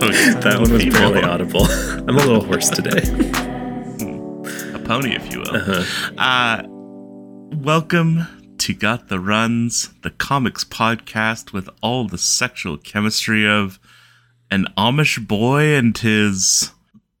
Hello and welcome. that one was barely audible. I'm a little hoarse today. a pony, if you will. Uh-huh. Uh, welcome to Got the Runs, the comics podcast with all the sexual chemistry of an Amish boy and his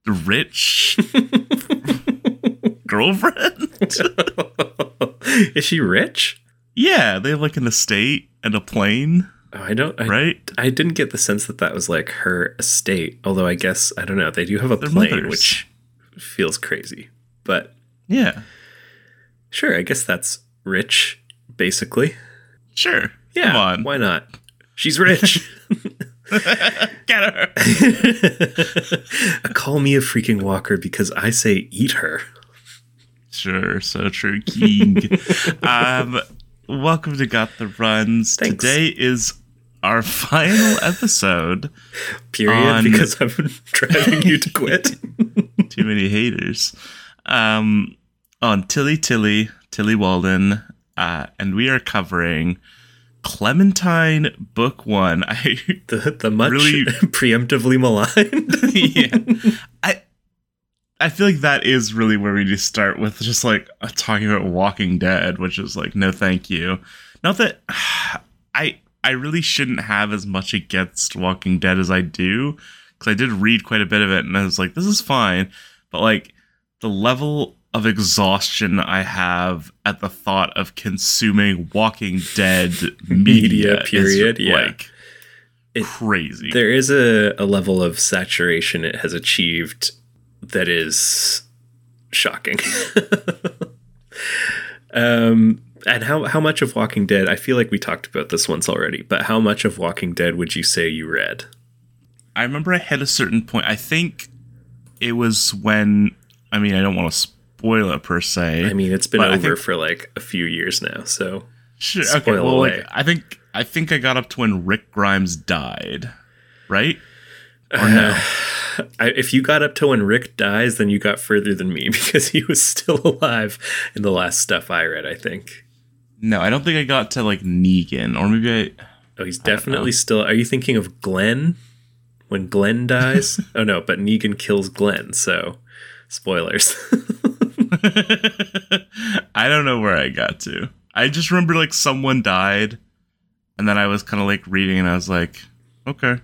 rich girlfriend. Is she rich? Yeah, they have like an estate and a plane. Oh, I don't. I, right? I didn't get the sense that that was like her estate. Although I guess I don't know. They do have a They're plane, mothers. which feels crazy. But yeah, sure. I guess that's rich, basically. Sure. Yeah. Why not? She's rich. Get her. Call me a freaking walker because I say eat her. Sure, so true, King. um, welcome to Got the Runs. Thanks. Today is our final episode. Period. Because I'm driving you to quit. Too many haters. Um, on Tilly Tilly, Tilly Walden, uh, and we are covering Clementine Book One. I the the much really preemptively maligned. yeah, I I feel like that is really where we just start with just like talking about Walking Dead, which is like no, thank you. Not that I I really shouldn't have as much against Walking Dead as I do because I did read quite a bit of it and I was like, this is fine, but like the level of exhaustion I have at the thought of consuming Walking Dead media, media period, yeah. like it, crazy. There is a, a level of saturation it has achieved that is shocking. um, and how how much of Walking Dead? I feel like we talked about this once already, but how much of Walking Dead would you say you read? I remember I had a certain point. I think it was when I mean I don't want to spoil it per se. I mean, it's been over for like a few years now, so sure. Okay, well, away. like I think I think I got up to when Rick Grimes died, right? Or no? I, if you got up to when Rick dies, then you got further than me because he was still alive in the last stuff I read. I think. No, I don't think I got to like Negan, or maybe I. Oh, he's definitely still. Are you thinking of Glenn? When Glenn dies? oh no, but Negan kills Glenn. So, spoilers. I don't know where I got to. I just remember like someone died, and then I was kind of like reading, and I was like, okay.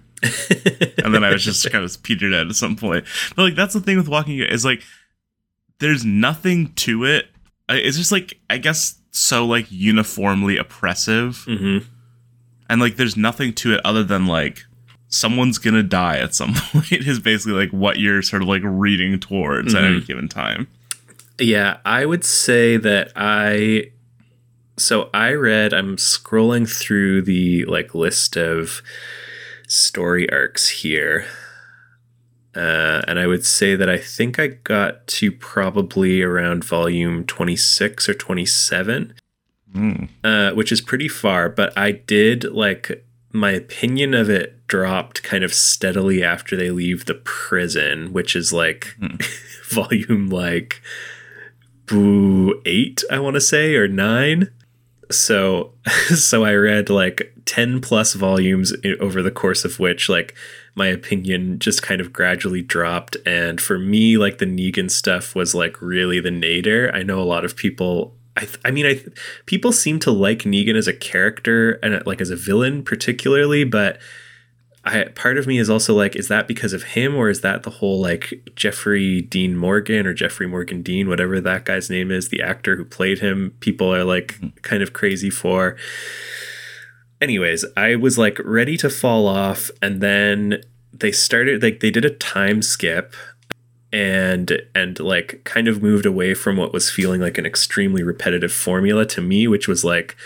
and then I was just kind of petered out at some point. But like that's the thing with Walking is like there's nothing to it. It's just like I guess so like uniformly oppressive, mm-hmm. and like there's nothing to it other than like someone's gonna die at some point. Is basically like what you're sort of like reading towards mm-hmm. at any given time. Yeah, I would say that I so I read I'm scrolling through the like list of story arcs here. Uh, and I would say that I think I got to probably around volume 26 or 27, mm. uh, which is pretty far. But I did like my opinion of it dropped kind of steadily after they leave the prison, which is like mm. volume like boo eight, I want to say, or nine. So, so I read like 10 plus volumes over the course of which, like, my opinion just kind of gradually dropped. And for me, like, the Negan stuff was like really the nadir. I know a lot of people. I, I mean, I people seem to like Negan as a character and like as a villain particularly, but I part of me is also like, is that because of him or is that the whole like Jeffrey Dean Morgan or Jeffrey Morgan Dean, whatever that guy's name is, the actor who played him, people are like mm-hmm. kind of crazy for. Anyways, I was like ready to fall off, and then they started like they did a time skip and and like kind of moved away from what was feeling like an extremely repetitive formula to me, which was like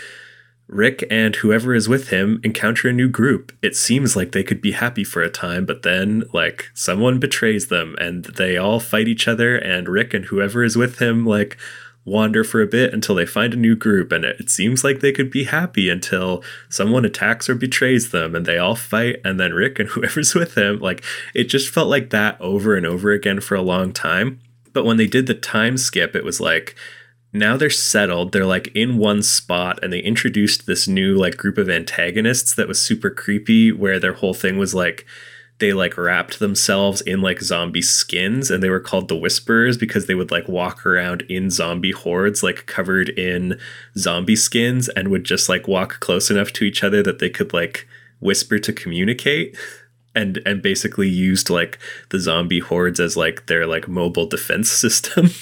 Rick and whoever is with him encounter a new group. It seems like they could be happy for a time, but then, like, someone betrays them and they all fight each other, and Rick and whoever is with him, like, wander for a bit until they find a new group. And it seems like they could be happy until someone attacks or betrays them, and they all fight, and then Rick and whoever's with him, like, it just felt like that over and over again for a long time. But when they did the time skip, it was like, now they're settled. They're like in one spot, and they introduced this new like group of antagonists that was super creepy, where their whole thing was like they like wrapped themselves in like zombie skins and they were called the whisperers because they would like walk around in zombie hordes like covered in zombie skins and would just like walk close enough to each other that they could like whisper to communicate and and basically used like the zombie hordes as like their like mobile defense system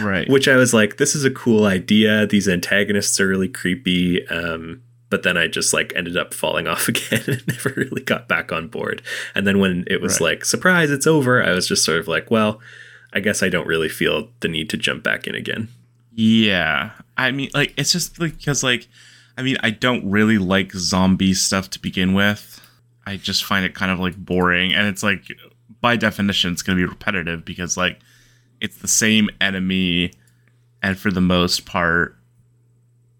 Right. which i was like this is a cool idea these antagonists are really creepy um but then I just like ended up falling off again and never really got back on board. And then when it was Right. like, surprise, it's over, I was just sort of like, well, I guess I don't really feel the need to jump back in again. Yeah. I mean, like, it's just like, because, like, I mean, I don't really like zombie stuff to begin with. I just find it kind of like boring. And it's like, by definition, it's going to be repetitive because, like, it's the same enemy. And for the most part,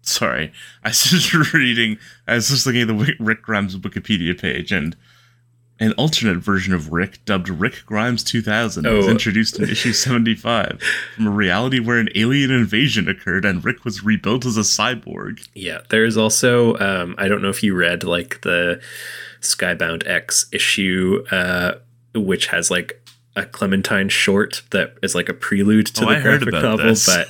sorry, I was just reading, I was just looking at the Rick Grimes Wikipedia page and. An alternate version of Rick, dubbed Rick Grimes 2000, was Oh. introduced in issue 75 from a reality where an alien invasion occurred and Rick was rebuilt as a cyborg. Yeah, there's also um, I don't know if you read like the Skybound X issue, uh, which has like a Clementine short that is like a prelude to Oh, the I graphic novel, this. but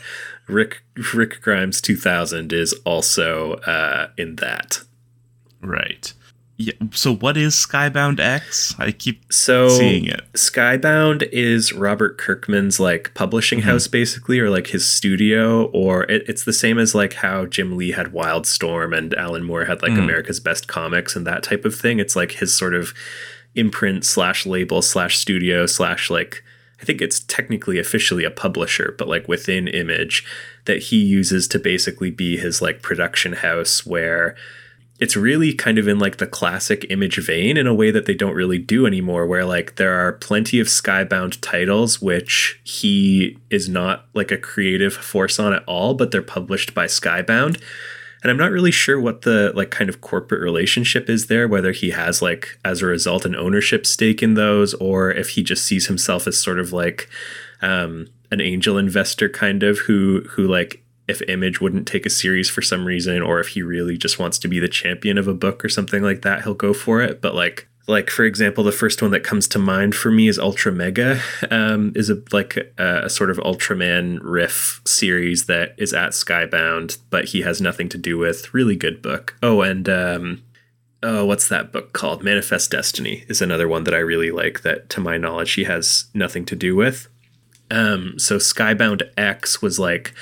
Rick Rick Grimes 2000 is also uh, in that. Right. Yeah. So what is Skybound X? I keep So seeing it. Skybound is Robert Kirkman's like publishing Mhm. house basically or like his studio or it, it's the same as like how Jim Lee had Wildstorm and Alan Moore had like Mhm. America's Best Comics and that type of thing. It's like his sort of imprint slash label slash studio slash like I think it's technically officially a publisher, but like within Image that he uses to basically be his like production house where it's really kind of in like the classic image vein in a way that they don't really do anymore where like there are plenty of skybound titles which he is not like a creative force on at all but they're published by skybound and i'm not really sure what the like kind of corporate relationship is there whether he has like as a result an ownership stake in those or if he just sees himself as sort of like um an angel investor kind of who who like if Image wouldn't take a series for some reason, or if he really just wants to be the champion of a book or something like that, he'll go for it. But like, like for example, the first one that comes to mind for me is Ultramega, um, is a like a, a sort of Ultraman riff series that is at Skybound, but he has nothing to do with. Really good book. Oh, and um, oh, what's that book called? Manifest Destiny is another one that I really like. That, to my knowledge, he has nothing to do with. Um, so Skybound X was like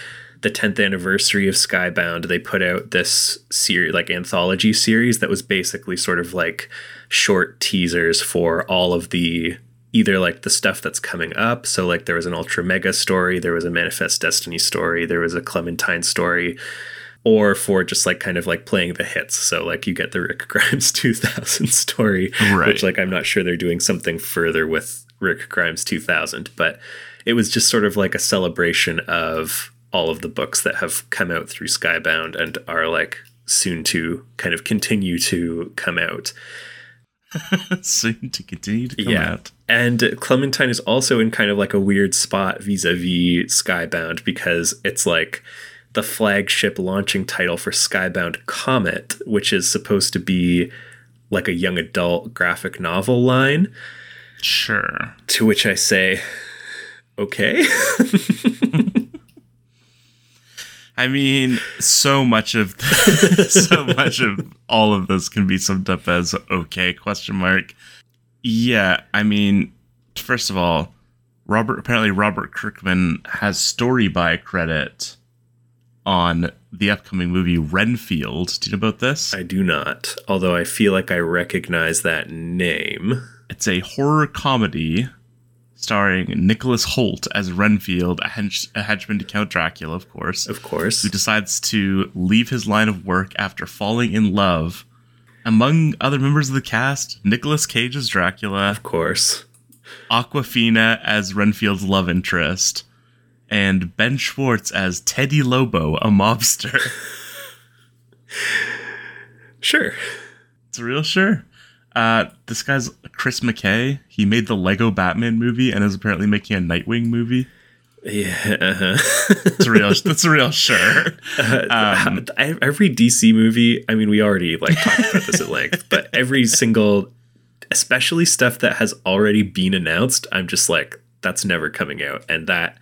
the 10th anniversary of Skybound. They put out this series, like anthology series, that was basically sort of like short teasers for all of the either like the stuff that's coming up. So like there was an Ultramega story, there was a Manifest Destiny story, there was a Clementine story. Or for just like kind of like playing the hits. So like you get the Rick Grimes 2000 story, Right. which like I'm not sure they're doing something further with Rick Grimes 2000, but it was just sort of like a celebration of all of the books that have come out through Skybound and are like soon to kind of continue to come out. Soon to continue to come Yeah. out. And Clementine is also in kind of like a weird spot vis a vis Skybound because it's like the flagship launching title for Skybound Comet, which is supposed to be like a young adult graphic novel line. Sure. To which I say, okay. I mean, so much of so much of all of this can be summed up as okay question mark. Yeah, I mean, first of all, Robert apparently Robert Kirkman has story by credit on the upcoming movie Renfield. Do you know about this? I do not, although I feel like I recognize that name. It's a horror comedy starring Nicholas Hoult as Renfield, a, hench- a henchman to Count Dracula, of course, Of course. who decides to leave his line of work after falling in love. Among other members of the cast, Nicolas Cage as Dracula, Of course. Awkwafina as Renfield's love interest, and Ben Schwartz as Teddy Lobo, a mobster. Sure. It's real sure. Uh, this guy's Chris McKay. He made the Lego Batman movie and is apparently making a Nightwing movie. Yeah, uh-huh. It's a real. that's a real sure. Um, every DC movie. I mean, we already like talked about this at length, but every single, especially stuff that has already been announced, I'm just like, that's never coming out, and that,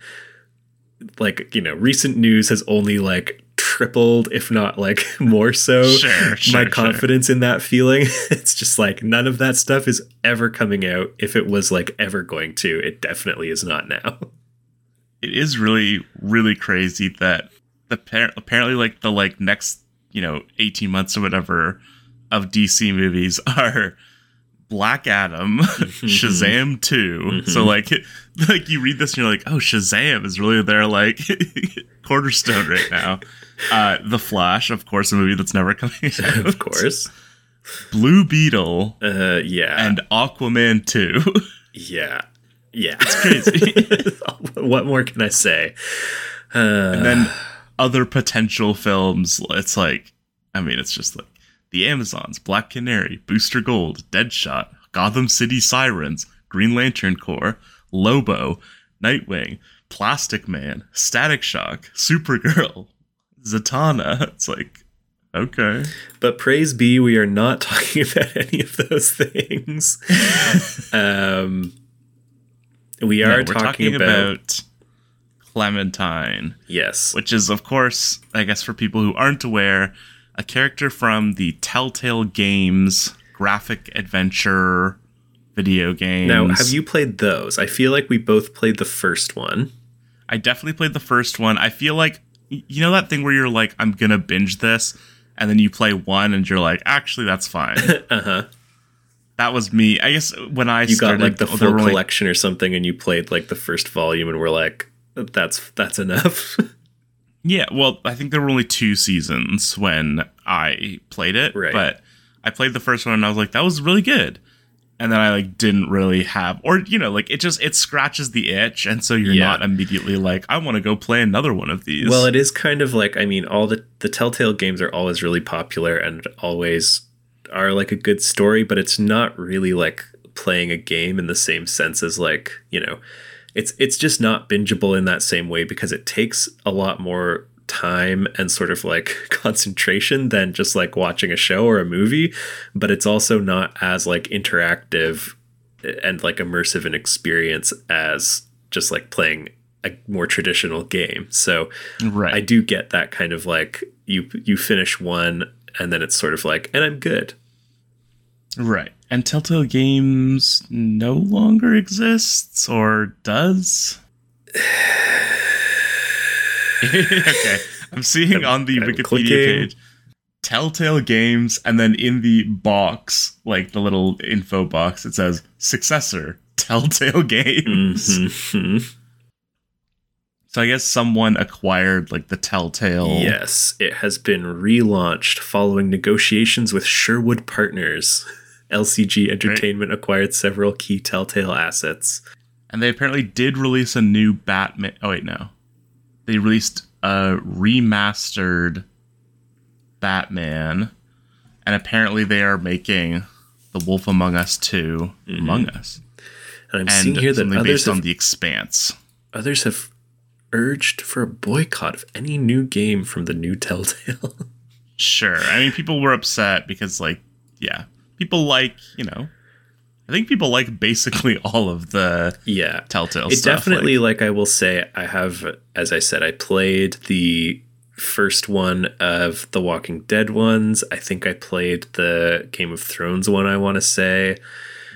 like, you know, recent news has only like tripled, if not like more so, Sure, sure, my sure. confidence in that feeling. It's just like none of that stuff is ever coming out. If it was like ever going to, it definitely is not now. it is really really crazy that the par- apparently like the like next you know 18 months or whatever of DC movies are Black Adam, Shazam 2. So like like you read this and you're like, "Oh, Shazam is really their like cornerstone right now." Uh The Flash, of course, a movie that's never coming out. of course. Blue Beetle Uh, yeah. and Aquaman 2. Yeah. Yeah. It's crazy. what more can I say? Uh, and then other potential films it's like i mean it's just like the amazons black canary booster gold deadshot gotham city sirens green lantern corps lobo nightwing plastic man static shock supergirl zatanna. It's like okay. But praise be, we are not talking about any of those things. um, we No, are we're talking, about, clementine yes, which is of course i guess for people who aren't aware a character from the telltale games graphic adventure video games Now, have you played those? I feel like we both played the first one. i definitely played the first one i feel like you know that thing where you're like i'm gonna binge this and then you play one and you're like actually that's fine Uh huh. that was me i guess when i You started got like the full collection or something, and you played like the first volume, and we're like, that's that's enough. Yeah, well, I think there were only two seasons when I played it, Right. but I played the first one and I was like, that was really good. And then I like didn't really have, or you know, like it just it scratches the itch, and so you're Yeah. not immediately like, I want to go play another one of these. Well, it is kind of like I mean, all the the Telltale games are always really popular and always are like a good story, but it's not really like playing a game in the same sense as like you know, it's it's just not bingeable in that same way because it takes a lot more time and sort of like concentration than just like watching a show or a movie but it's also not as like interactive and like immersive an experience as just like playing a more traditional game so right. I do get that kind of like you you finish one and then it's sort of like and I'm good. right. And Telltale Games no longer exists, or does? okay, I'm seeing on the I'm Wikipedia clicking. page Telltale Games, and then in the box, like the little info box, it says successor Telltale Games. Mhm. So I guess someone acquired like the Telltale. Yes, it has been relaunched following negotiations with Sherwood Partners. LCG Entertainment acquired several key Telltale assets. And they apparently did release a new Batman. Oh, wait, no. They released a remastered Batman. And apparently they are making The Wolf Among Us 2 mm-hmm. Among Us. And I'm And seeing here that others based have, on The Expanse. others have urged for a boycott of any new game from the new Telltale. Sure. I mean, people were upset because, like, yeah. People like, you know. I think people like basically all of the yeah. Telltale it stuff. definitely like- like, i will say i have as i said i played the first one of the walking dead ones i think i played the game of thrones one i want to say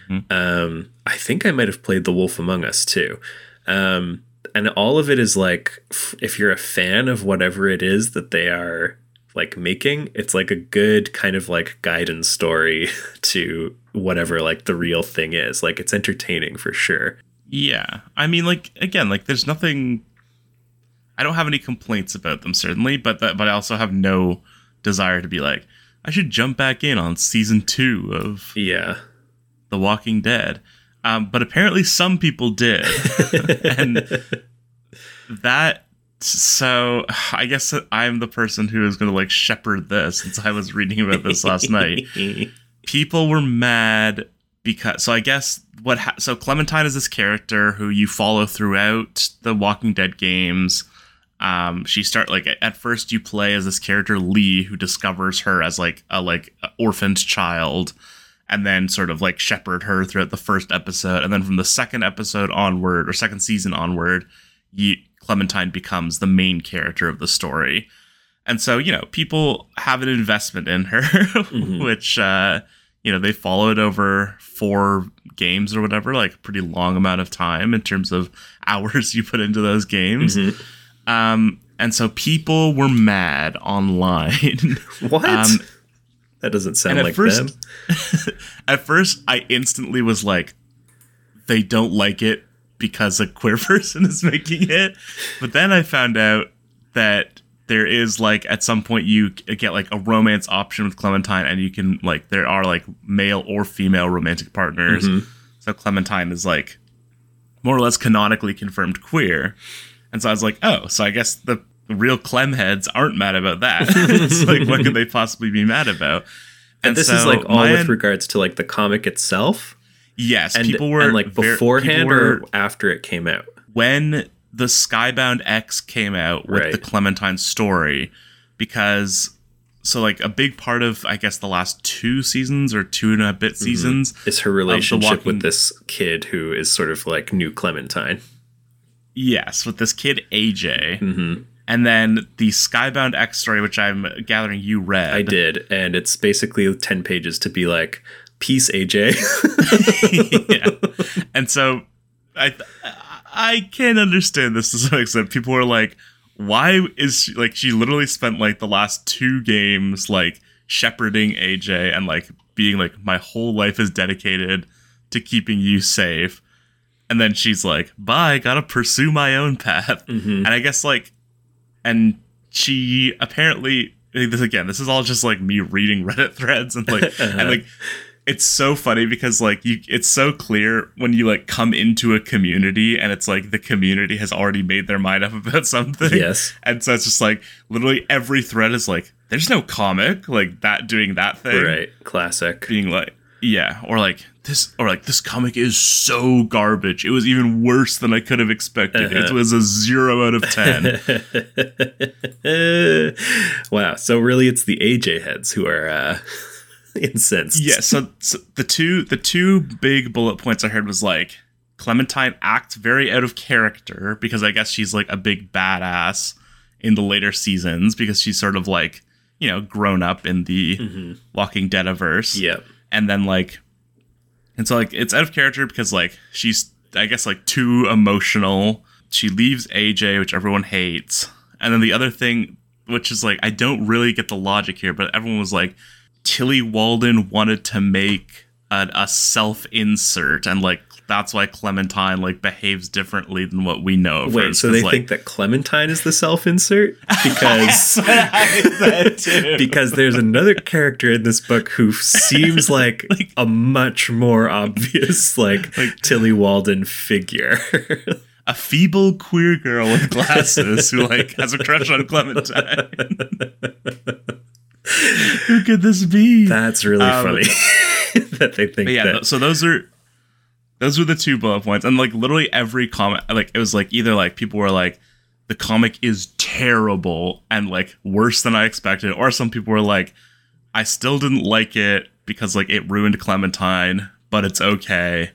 Mhm. um i think i might have played the wolf among us too um and all of it is like f- if you're a fan of whatever it is that they are like making it's like a good kind of like guidance story to whatever like the real thing is like it's entertaining for sure Yeah. I mean, like again, like there's nothing. I don't have any complaints about them certainly, but that, but I also have no desire to be like I should jump back in on season two of yeah The Walking Dead. Um, but apparently some people did, and that. So I guess I'm the person who is going to like shepherd this since I was reading about this last night. People were mad because so I guess what ha- so Clementine is this character who you follow throughout the Walking Dead games. Um, she start like at first you play as this character Lee who discovers her as like a like orphaned child, and then sort of like shepherd her throughout the first episode, and then from the second episode onward or second season onward, you, Clementine becomes the main character of the story, and so you know people have an investment in her, Mhm. which uh, you know they followed over four games or whatever, like a pretty long amount of time in terms of hours you put into those games. Mhm. Um, and so people were mad online. What? Um, that doesn't sound like first- them. At first, I instantly was like, they don't like it because a queer person is making it. But then I found out that there is like at some point you get like a romance option with Clementine, and you can like there are like male or female romantic partners. Mhm. So Clementine is like more or less canonically confirmed queer. And so I was like, oh, so I guess the real Clem heads aren't mad about that. it's like, what could they possibly be mad about? And this is like all with regards to like the comic itself, yes, and, people were and like beforehand were- or after it came out. when the Skybound X came out with Right. the Clementine story, because so like a big part of I guess the last two seasons or two and a bit Mm-hmm. seasons Is her relationship Walking- with this kid who is sort of like new Clementine. Yes, with this kid AJ. hmm And then the Skybound X story, which I'm gathering you read. I did, and it's basically ten pages to be like, "Peace, AJ." yeah. And so I I can understand this to some extent. People are like, why is she like she literally spent like the last two games like shepherding AJ and like being like my whole life is dedicated to keeping you safe. And then she's like, bye, gotta pursue my own path. Mhm. And I guess like and she apparently this again, this is all just like me reading Reddit threads and like and like it's so funny because like you it's so clear when you like come into a community and it's like the community has already made their mind up about something. Yes. And so it's just like literally every thread is like, there's no comic like that doing that thing. Right. Classic. Being like, yeah, or like this, or like this comic is so garbage. It was even worse than I could have expected. It Uh-huh. was a zero out of ten. wow. So really, it's the AJ heads who are uh, incensed. yeah. So, so the two the two big bullet points I heard was like Clementine acts very out of character because I guess she's like a big badass in the later seasons because she's sort of like you know grown up in the Mhm. Walking Dead averse. Yep. and then like and so like it's out of character because like she's i guess like too emotional she leaves aj which everyone hates and then the other thing which is like i don't really get the logic here but everyone was like tilly walden wanted to make a, a self insert and like that's why clementine like behaves differently than what we know of. Wait, so they like, think that Clementine is the self insert? Because That's what I said too. because there's another character in this book who seems like, a much more obvious like, Like- Tilly Walden figure. a feeble queer girl with glasses who like has a crush on Clementine. who could this be? That's really Um, funny that they think yeah, that. so those are those were the two bullet points, and like literally every comment, like it was like either like people were like the comic is terrible and like worse than I expected, or some people were like I still didn't like it because like it ruined Clementine, but it's okay.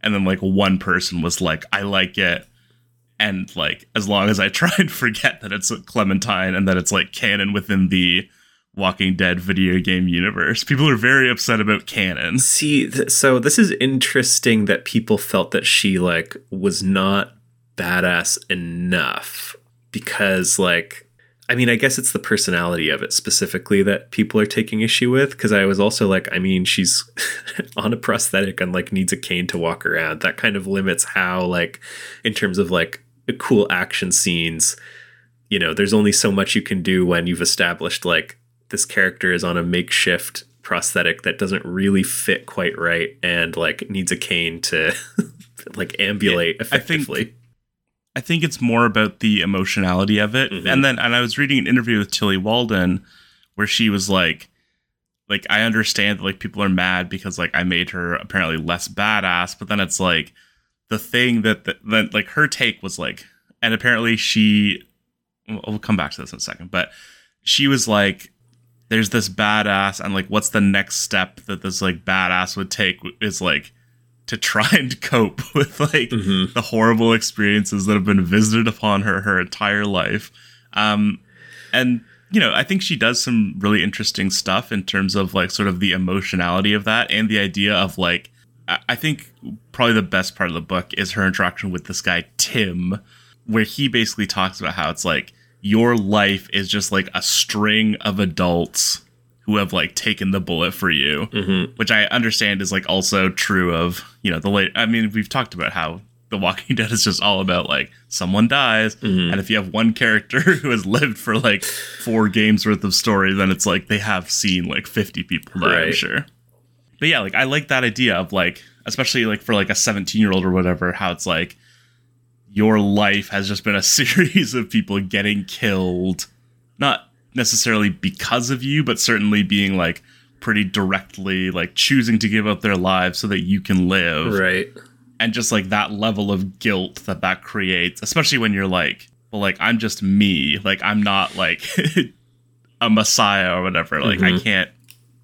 And then like one person was like I like it. And like, as long as I try and forget that it's Clementine and that it's like canon within the Walking Dead video game universe, people are very upset about canon. See, th- so this is interesting that people felt that she like was not badass enough because like I mean, I guess it's the personality of it specifically that people are taking issue with because I was also like, I mean, she's on a prosthetic and like needs a cane to walk around. That kind of limits how like in terms of like cool action scenes, you know, there's only so much you can do when you've established like this character is on a makeshift prosthetic that doesn't really fit quite right and like needs a cane to like ambulate Yeah, I think- effectively. I think it's more about the emotionality of it. Mhm. And then and I was reading an interview with Tilly Walden where she was like like I understand that like people are mad because like I made her apparently less badass, but then it's like the thing that that like her take was like, and apparently she, we'll come back to this in a second, but she was like, there's this badass, and like, what's the next step that this like badass would take is like to try and cope with like Mhm. the horrible experiences that have been visited upon her her entire life. Um, and you know, I think she does some really interesting stuff in terms of like sort of the emotionality of that and the idea of like, I think probably the best part of the book is her interaction with this guy, Tim, where he basically talks about how it's like your life is just like a string of adults who have like taken the bullet for you, Mhm. which I understand is like also true of, you know, the late. I mean, we've talked about how The Walking Dead is just all about like someone dies, Mhm. and if you have one character who has lived for like four games worth of story, then it's like they have seen like 50 people die, I'm Right. sure. But yeah, like I like that idea of like, especially like for like a 17 year old or whatever, how it's like your life has just been a series of people getting killed, not necessarily because of you, but certainly being like pretty directly like choosing to give up their lives so that you can live Right. and just like that level of guilt that that creates especially when you're like well like i'm just me like i'm not like a messiah or whatever like i Mhm. can't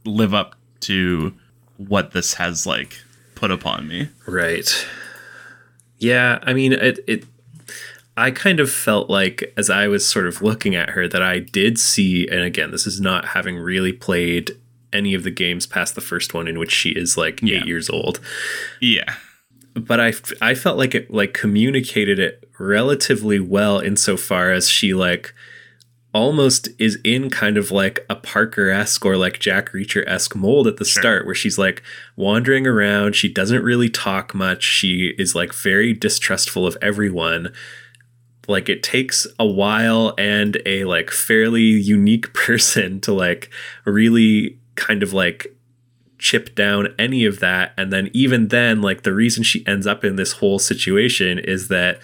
live up to what this has like put upon me Right. Yeah, I mean it it I kind of felt like as I was sort of looking at her that I did see and again this is not having really played any of the games past the first one in which she is like Yeah. 8 years old. yeah But I, I felt like it like communicated it relatively well insofar as she like almost is in kind of like a Parker esque or like Jack Reacher esque mold at the Sure. start, where she's like wandering around. She doesn't really talk much. She is like very distrustful of everyone. Like it takes a while and a like fairly unique person to like really kind of like chip down any of that. And then even then, like the reason she ends up in this whole situation is that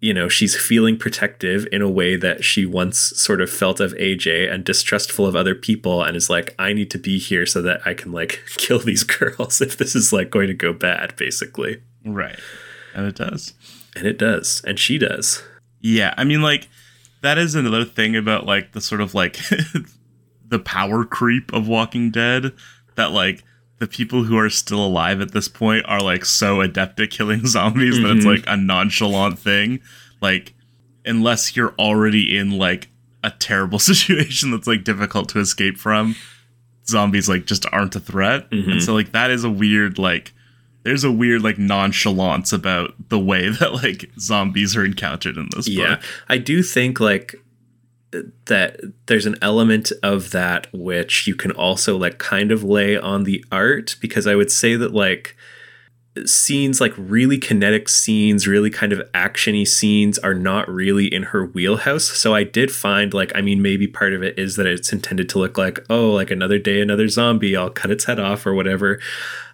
you know, she's feeling protective in a way that she once sort of felt of AJ and distrustful of other people and is like, I need to be here so that I can like kill these girls if this is like going to go bad, basically. right and it does And it does. And she does. yeah i mean like that is another thing about like the sort of like the power creep of walking dead that like the people who are still alive at this point are like so adept at killing zombies that it's Mhm. like a nonchalant thing like unless you're already in like a terrible situation that's like difficult to escape from zombies like just aren't a threat Mhm. and so like that is a weird like there's a weird like nonchalance about the way that like zombies are encountered in this Yeah. book I do think like that there's an element of that which you can also like kind of lay on the art because I would say that like scenes like really kinetic scenes really kind of actiony scenes are not really in her wheelhouse. So i did find like i mean maybe part of it is that it's intended to look like oh like another day another zombie i'll cut its head off or whatever.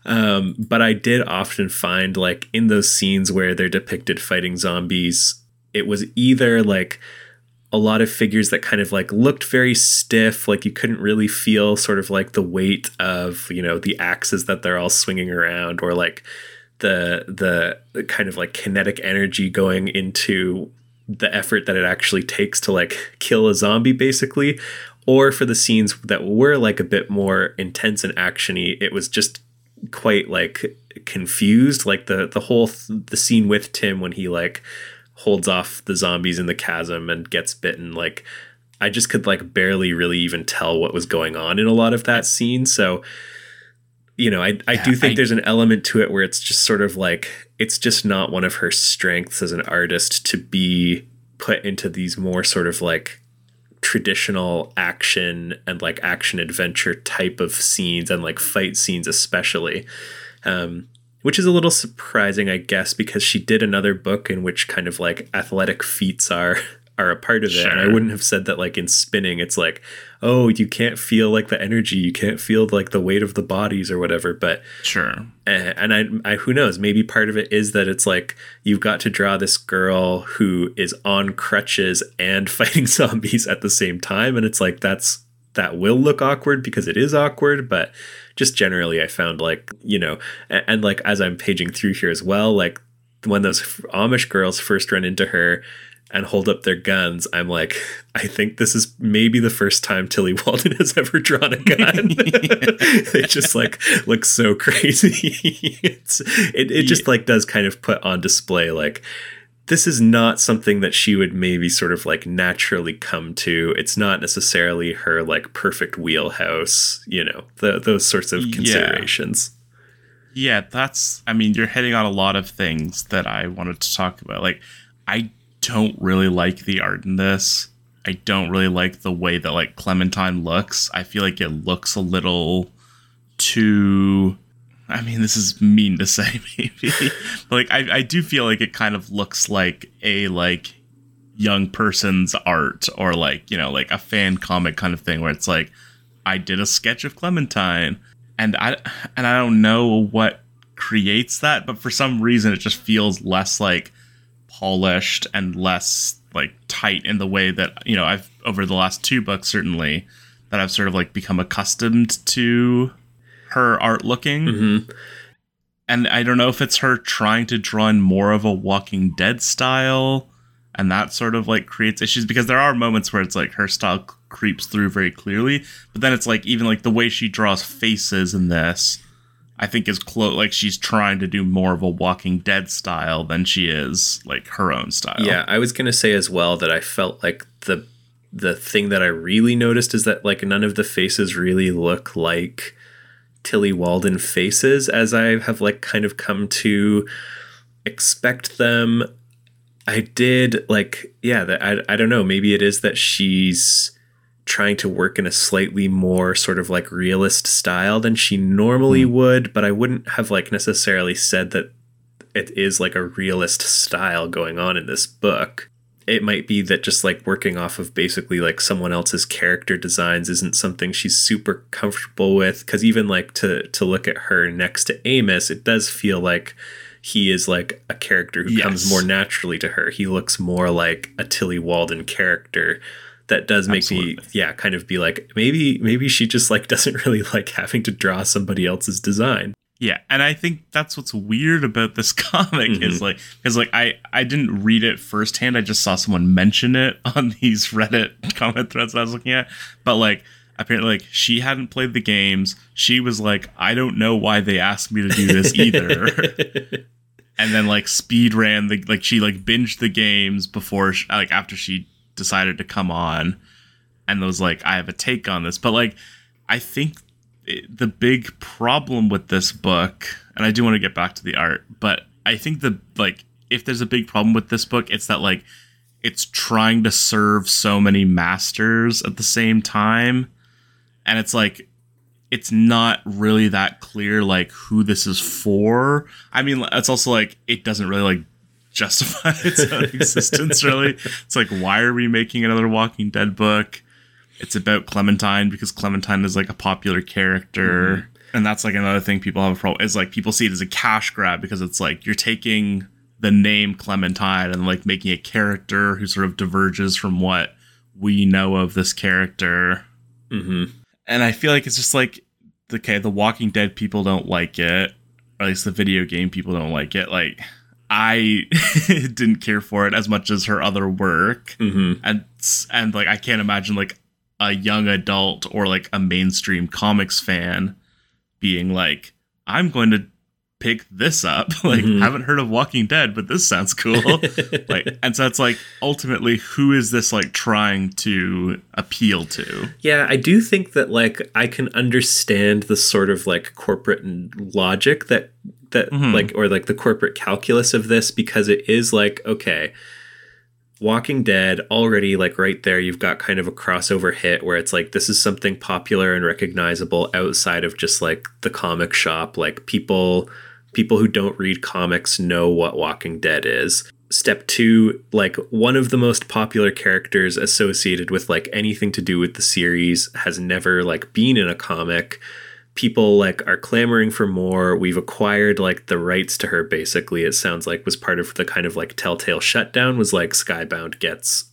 Um, but i did often find like in those scenes where they're depicted fighting zombies it was either like a lot of figures that kind of like looked very stiff like you couldn't really feel sort of like the weight of you know the axes that they're all swinging around or like the the, kind of like kinetic energy going into the effort that it actually takes to like kill a zombie basically. Or for the scenes that were like a bit more intense and actiony it was just quite like confused like the the whole th- the scene with Tim when he like holds off the zombies in the chasm and gets bitten like I just could like barely really even tell what was going on in a lot of that scene. So you know I I Yeah, do think I- there's an element to it where it's just sort of like it's just not one of her strengths as an artist to be put into these more sort of like traditional action and like action adventure type of scenes and like fight scenes especially. Um which is a little surprising i guess because she did another book in which kind of like athletic feats are are a part of it. And i wouldn't have said that like in spinning it's like oh you can't feel like the energy you can't feel like the weight of the bodies or whatever but sure. and I, I who knows maybe part of it is that it's like you've got to draw this girl who is on crutches and fighting zombies at the same time and it's like that's that will look awkward because it is awkward, but just generally I found like, you know, and, and like as I'm paging through here as well, like when those Amish girls first run into her and hold up their guns, I'm like, I think this is maybe the first time Tilly Walden has ever drawn a gun. they just like look so crazy. it's it, it just like does kind of put on display like this is not something that she would maybe sort of like naturally come to. It's not necessarily her like perfect wheelhouse, you know, the, those sorts of considerations. Yeah. yeah, that's, I mean, you're hitting on a lot of things that I wanted to talk about. Like, I don't really like the art in this. I don't really like the way that like Clementine looks. I feel like it looks a little too I mean, this is mean to say, maybe. like, I, I do feel like it kind of looks like a like young person's art or like you know like a fan comic kind of thing where it's like I did a sketch of Clementine and I and I don't know what creates that, but for some reason it just feels less like polished and less like tight in the way that you know I've over the last two books certainly that I've sort of like become accustomed to her art looking. Mm-hmm. And I don't know if it's her trying to draw in more of a Walking Dead style, and that sort of like creates issues because there are moments where it's like her style creeps through very clearly, but then it's like even like the way she draws faces in this, I think is close. Like she's trying to do more of a Walking Dead style than she is like her own style. Yeah, I was gonna say as well that I felt like the the thing that I really noticed is that like none of the faces really look like Tilly Walden faces as I have like kind of come to expect them. I did like yeah, that I I don't know, maybe it is that she's trying to work in a slightly more sort of like realist style than she normally mm. would, but I wouldn't have like necessarily said that it is like a realist style going on in this book it might be that just like working off of basically like someone else's character designs isn't something she's super comfortable with because even like to to look at her next to Amos it does feel like he is like a character who yes. comes more naturally to her he looks more like a Tilly Walden character that does make Absolutely. me yeah kind of be like maybe maybe she just like doesn't really like having to draw somebody else's design yeah, and I think that's what's weird about this comic mm-hmm. is like because like I I didn't read it firsthand. I just saw someone mention it on these Reddit comment threads I was looking at. But like apparently like she hadn't played the games. She was like, I don't know why they asked me to do this either. and then like speed ran the like she like binged the games before she, like after she decided to come on and was like I have a take on this. But like I think the big problem with this book, and I do want to get back to the art, but I think the like if there's a big problem with this book, it's that like it's trying to serve so many masters at the same time, and it's like it's not really that clear like who this is for. I mean, it's also like it doesn't really like justify its own existence really. It's like why are we making another Walking Dead book? It's about Clementine because Clementine is like a popular character. Mm-hmm. And that's like another thing people have a problem is like people see it as a cash grab because it's like you're taking the name Clementine and like making a character who sort of diverges from what we know of this character. Mm-hmm. And I feel like it's just like okay, the Walking Dead people don't like it, or at least the video game people don't like it. Like I didn't care for it as much as her other work, mm-hmm. and and like I can't imagine like a young adult or like a mainstream comics fan being like, I'm going to pick this up. like, mm-hmm. haven't heard of Walking Dead, but this sounds cool. like, and so it's like ultimately, who is this like trying to appeal to? Yeah, I do think that like I can understand the sort of like corporate logic that that mm-hmm. like or like the corporate calculus of this because it is like okay Walking Dead already like right there you've got kind of a crossover hit where it's like this is something popular and recognizable outside of just like the comic shop like people people who don't read comics know what Walking Dead is. Step 2 like one of the most popular characters associated with like anything to do with the series has never like been in a comic people like are clamoring for more. We've acquired like the rights to her basically. It sounds like was part of the kind of like telltale shutdown was like Skybound gets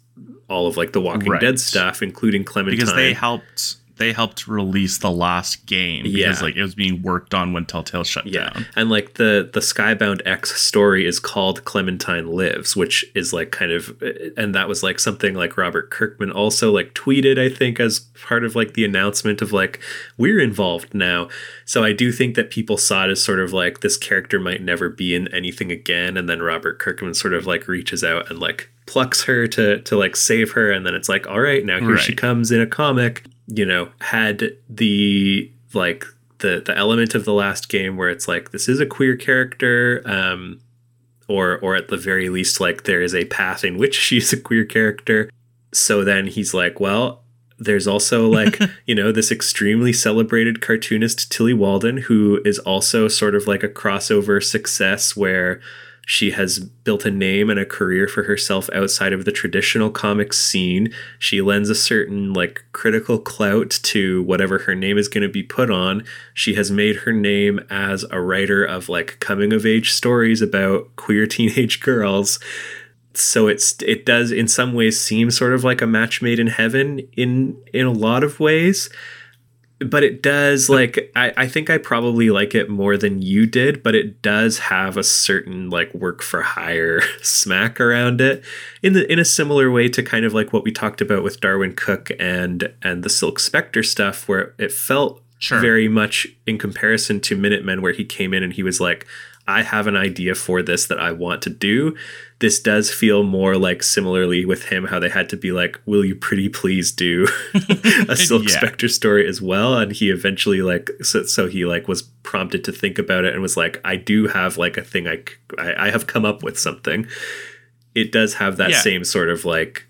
all of like the Walking right. Dead stuff, including Clementine. Because they helped they helped release the last game because Yeah. like it was being worked on when Telltale shut Yeah, down. and like the the Skybound X story is called Clementine Lives, which is like kind of, and that was like something like Robert Kirkman also like tweeted, I think, as part of like the announcement of like we're involved now. So I do think that people saw it as sort of like this character might never be in anything again, and then Robert Kirkman sort of like reaches out and like plucks her to to like save her, and then it's like, all right, now here she comes in a comic. You know, had the like the the element of the last game where it's like this is a queer character um or or at the very least like there is a path in which she's a queer character. So then he's like well there's also like you know this extremely celebrated cartoonist Tillie Walden who is also sort of like a crossover success where she has built a name and a career for herself outside of the traditional comics scene. She lends a certain like critical clout to whatever her name is going to be put on. She has made her name as a writer of like coming of age stories about queer teenage girls. So it's it does in some ways seem sort of like a match made in heaven in in a lot of ways but it does like I, I think i probably like it more than you did but it does have a certain like work for hire smack around it in the in a similar way to kind of like what we talked about with Darwyn Cooke and and the silk spectre stuff where it felt Sure. very much in comparison to minutemen where he came in and he was like i have an idea for this that i want to do this does feel more like similarly with him how they had to be like will you pretty please do a silk Yeah. spectre story as well and he eventually like so, so he like was prompted to think about it and was like i do have like a thing i I have come up with something it does have that Yeah. same sort of like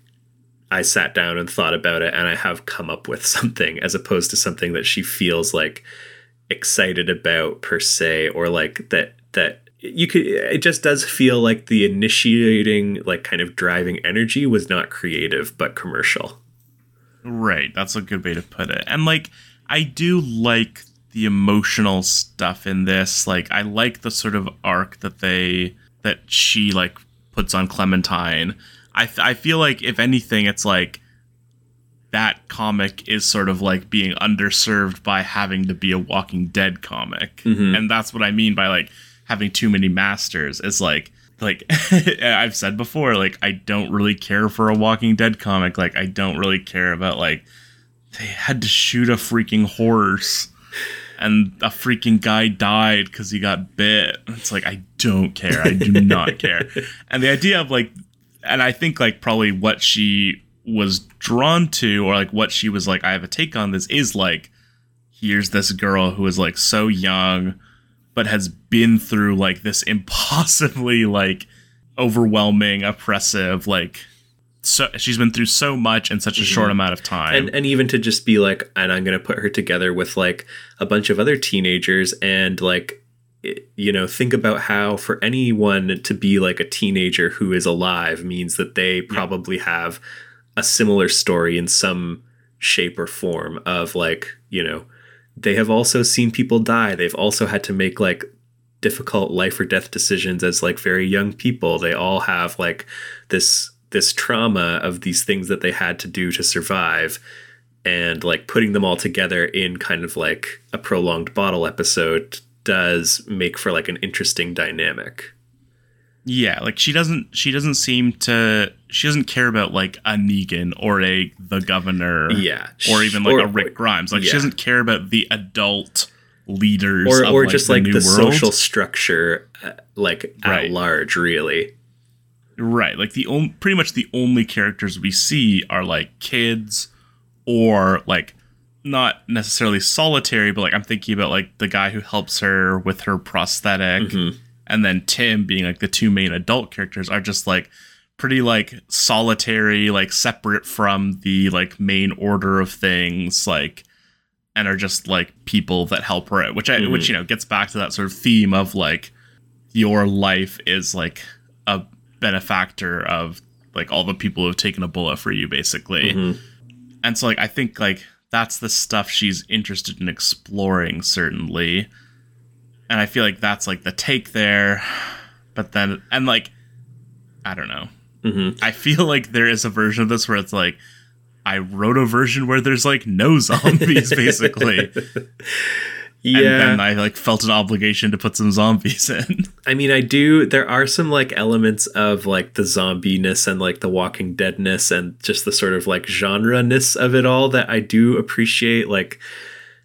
i sat down and thought about it and i have come up with something as opposed to something that she feels like excited about per se or like that that you could it just does feel like the initiating like kind of driving energy was not creative but commercial Right, that's a good way to put it. And like I do like the emotional stuff in this. Like I like the sort of arc that they that she like puts on Clementine. I th- I feel like if anything it's like that comic is sort of like being underserved by having to be a Walking Dead comic. Mm-hmm. And that's what I mean by like having too many masters. Is like like I've said before, like I don't really care for a Walking Dead comic. Like I don't really care about like they had to shoot a freaking horse and a freaking guy died because he got bit. It's like I don't care. I do not care. And the idea of like, and I think like probably what she was drawn to, or like what she was like, I have a take on this is like, here's this girl who is like so young, but has been through like this impossibly like overwhelming, oppressive, like. So she's been through so much in such a short mm-hmm. amount of time. and and even to just be like and i'm gonna put her together with like a bunch of other teenagers and like you know think about how for anyone to be like a teenager who is alive means that they probably have a similar story in some shape or form of like you know they have also seen people die. They've also had to make like difficult life or death decisions as like very young people. They all have like this this trauma of these things that they had to do to survive and like putting them all together in kind of like a prolonged bottle episode does make for like an interesting dynamic Yeah, like she doesn't she doesn't seem to she doesn't care about like a Negan or a the governor. Yeah. Or even like Or- a Rick Grimes. Like yeah. she doesn't care about the adult leaders or or like, just like the, world. social structure uh, like at Right. large really Right. Like the only pretty much the only characters we see are like kids or like not necessarily solitary, but like I'm thinking about like the guy who helps her with her prosthetic Mm-hmm. And then Tim being like the two main adult characters are just like pretty like solitary, like separate from the like main order of things, like and are just like people that help her out, which I which mm-hmm. you know gets back to that sort of theme of like your life is like a benefactor of like all the people who have taken a bullet for you basically. Mm-hmm. And so like I think like that's the stuff she's interested in exploring certainly. And I feel like that's like the take there. But then and like I don't know. Mhm. I feel like there is a version of this where it's like I wrote a version where there's like no zombies, basically. yeah. And then I like felt an obligation to put some zombies in. I mean, I do. There are some like elements of like the zombie-ness and like the Walking Deadness and just the sort of like genre-ness of it all that I do appreciate. Like,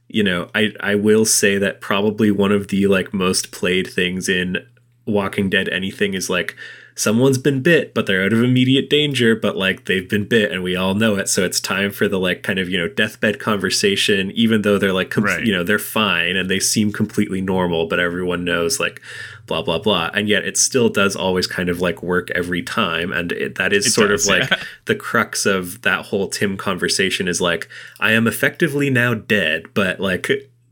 you know, I I will say that probably one of the like most played things in Walking Dead anything is like someone's been bit, but they're out of immediate danger, but like they've been bit and we all know it. So it's time for the like kind of, you know, deathbed conversation, even though they're like, com- Right. you know, they're fine and they seem completely normal, but everyone knows like blah, blah, blah. And yet it still does always kind of like work every time. And it, that is It sort does, of like yeah. the crux of that whole Tim conversation is like, I am effectively now dead, but like,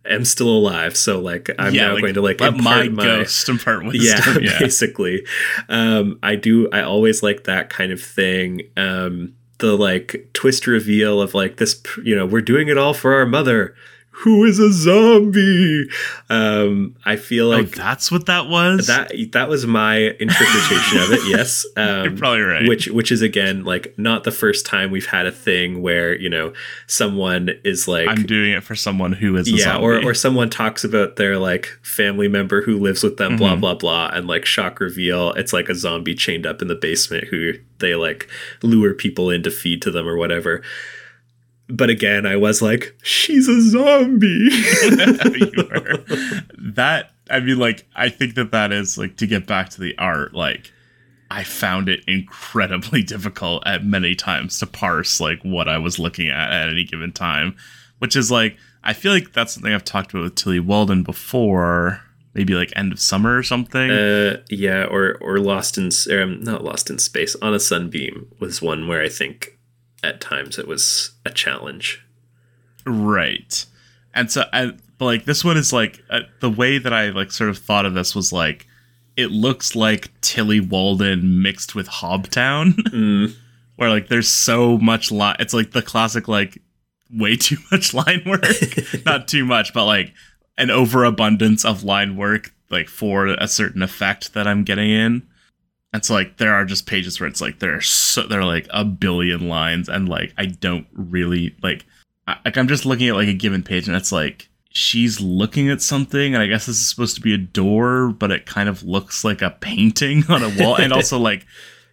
am still alive. So like, I'm now going to like let my, impart ghost impart yeah. Yeah, basically um i do i always like that kind of thing um the like twist reveal of like this you know we're doing it all for our mother who is a zombie um i feel oh, like that's what that was. that that was my interpretation of it yes um You're probably right. which which is again like not the first time we've had a thing where you know someone is like I'm doing it for someone who is a yeah zombie. or, or someone talks about their like family member who lives with them blah Mhm. blah blah and like shock reveal it's like a zombie chained up in the basement who they like lure people in to feed to them or whatever but again i was like she's a zombie. That I mean, like, I think that that is like to get back to the art. Like, I found it incredibly difficult at many times to parse like what I was looking at at any given time, which is like I feel like that's something I've talked about with Tillie Walden before. Maybe like end of summer or something. uh yeah or or lost in S- um, not lost in space on a sunbeam was one where i think at times it was a challenge Right. And so, I, but like this one is like uh, the way that I like sort of thought of this was like it looks like Tillie Walden mixed with Hobtown, Mm, where like there's so much line. It's like the classic like way too much line work, not too much, but like an overabundance of line work like for a certain effect that I'm getting in. And so like there are just pages where it's like there are so there are like a billion lines and like I don't really like I, like I'm just looking at like a given page and it's like she's looking at something and I guess this is supposed to be a door but it kind of looks like a painting on a wall and also like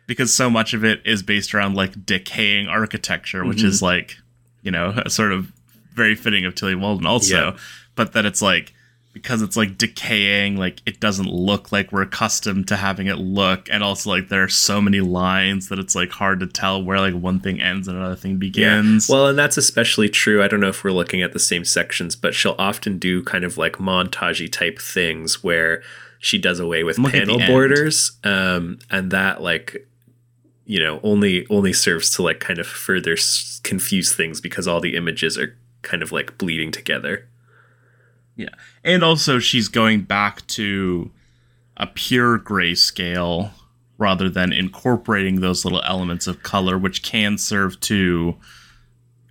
because so much of it is based around like decaying architecture which Mhm. is like you know a sort of very fitting of Tillie Walden also Yeah. but that it's like because it's like decaying like it doesn't look like we're accustomed to having it look and also like there are so many lines that it's like hard to tell where like one thing ends and another thing begins Well, and that's especially true. I don't know if we're looking at the same sections, but she'll often do kind of like montagey type things where she does away with Look panel borders, um, and that like you know only only serves to like kind of further s- confuse things because all the images are kind of like bleeding together. Yeah. And also she's going back to a pure grayscale rather than incorporating those little elements of color which can serve to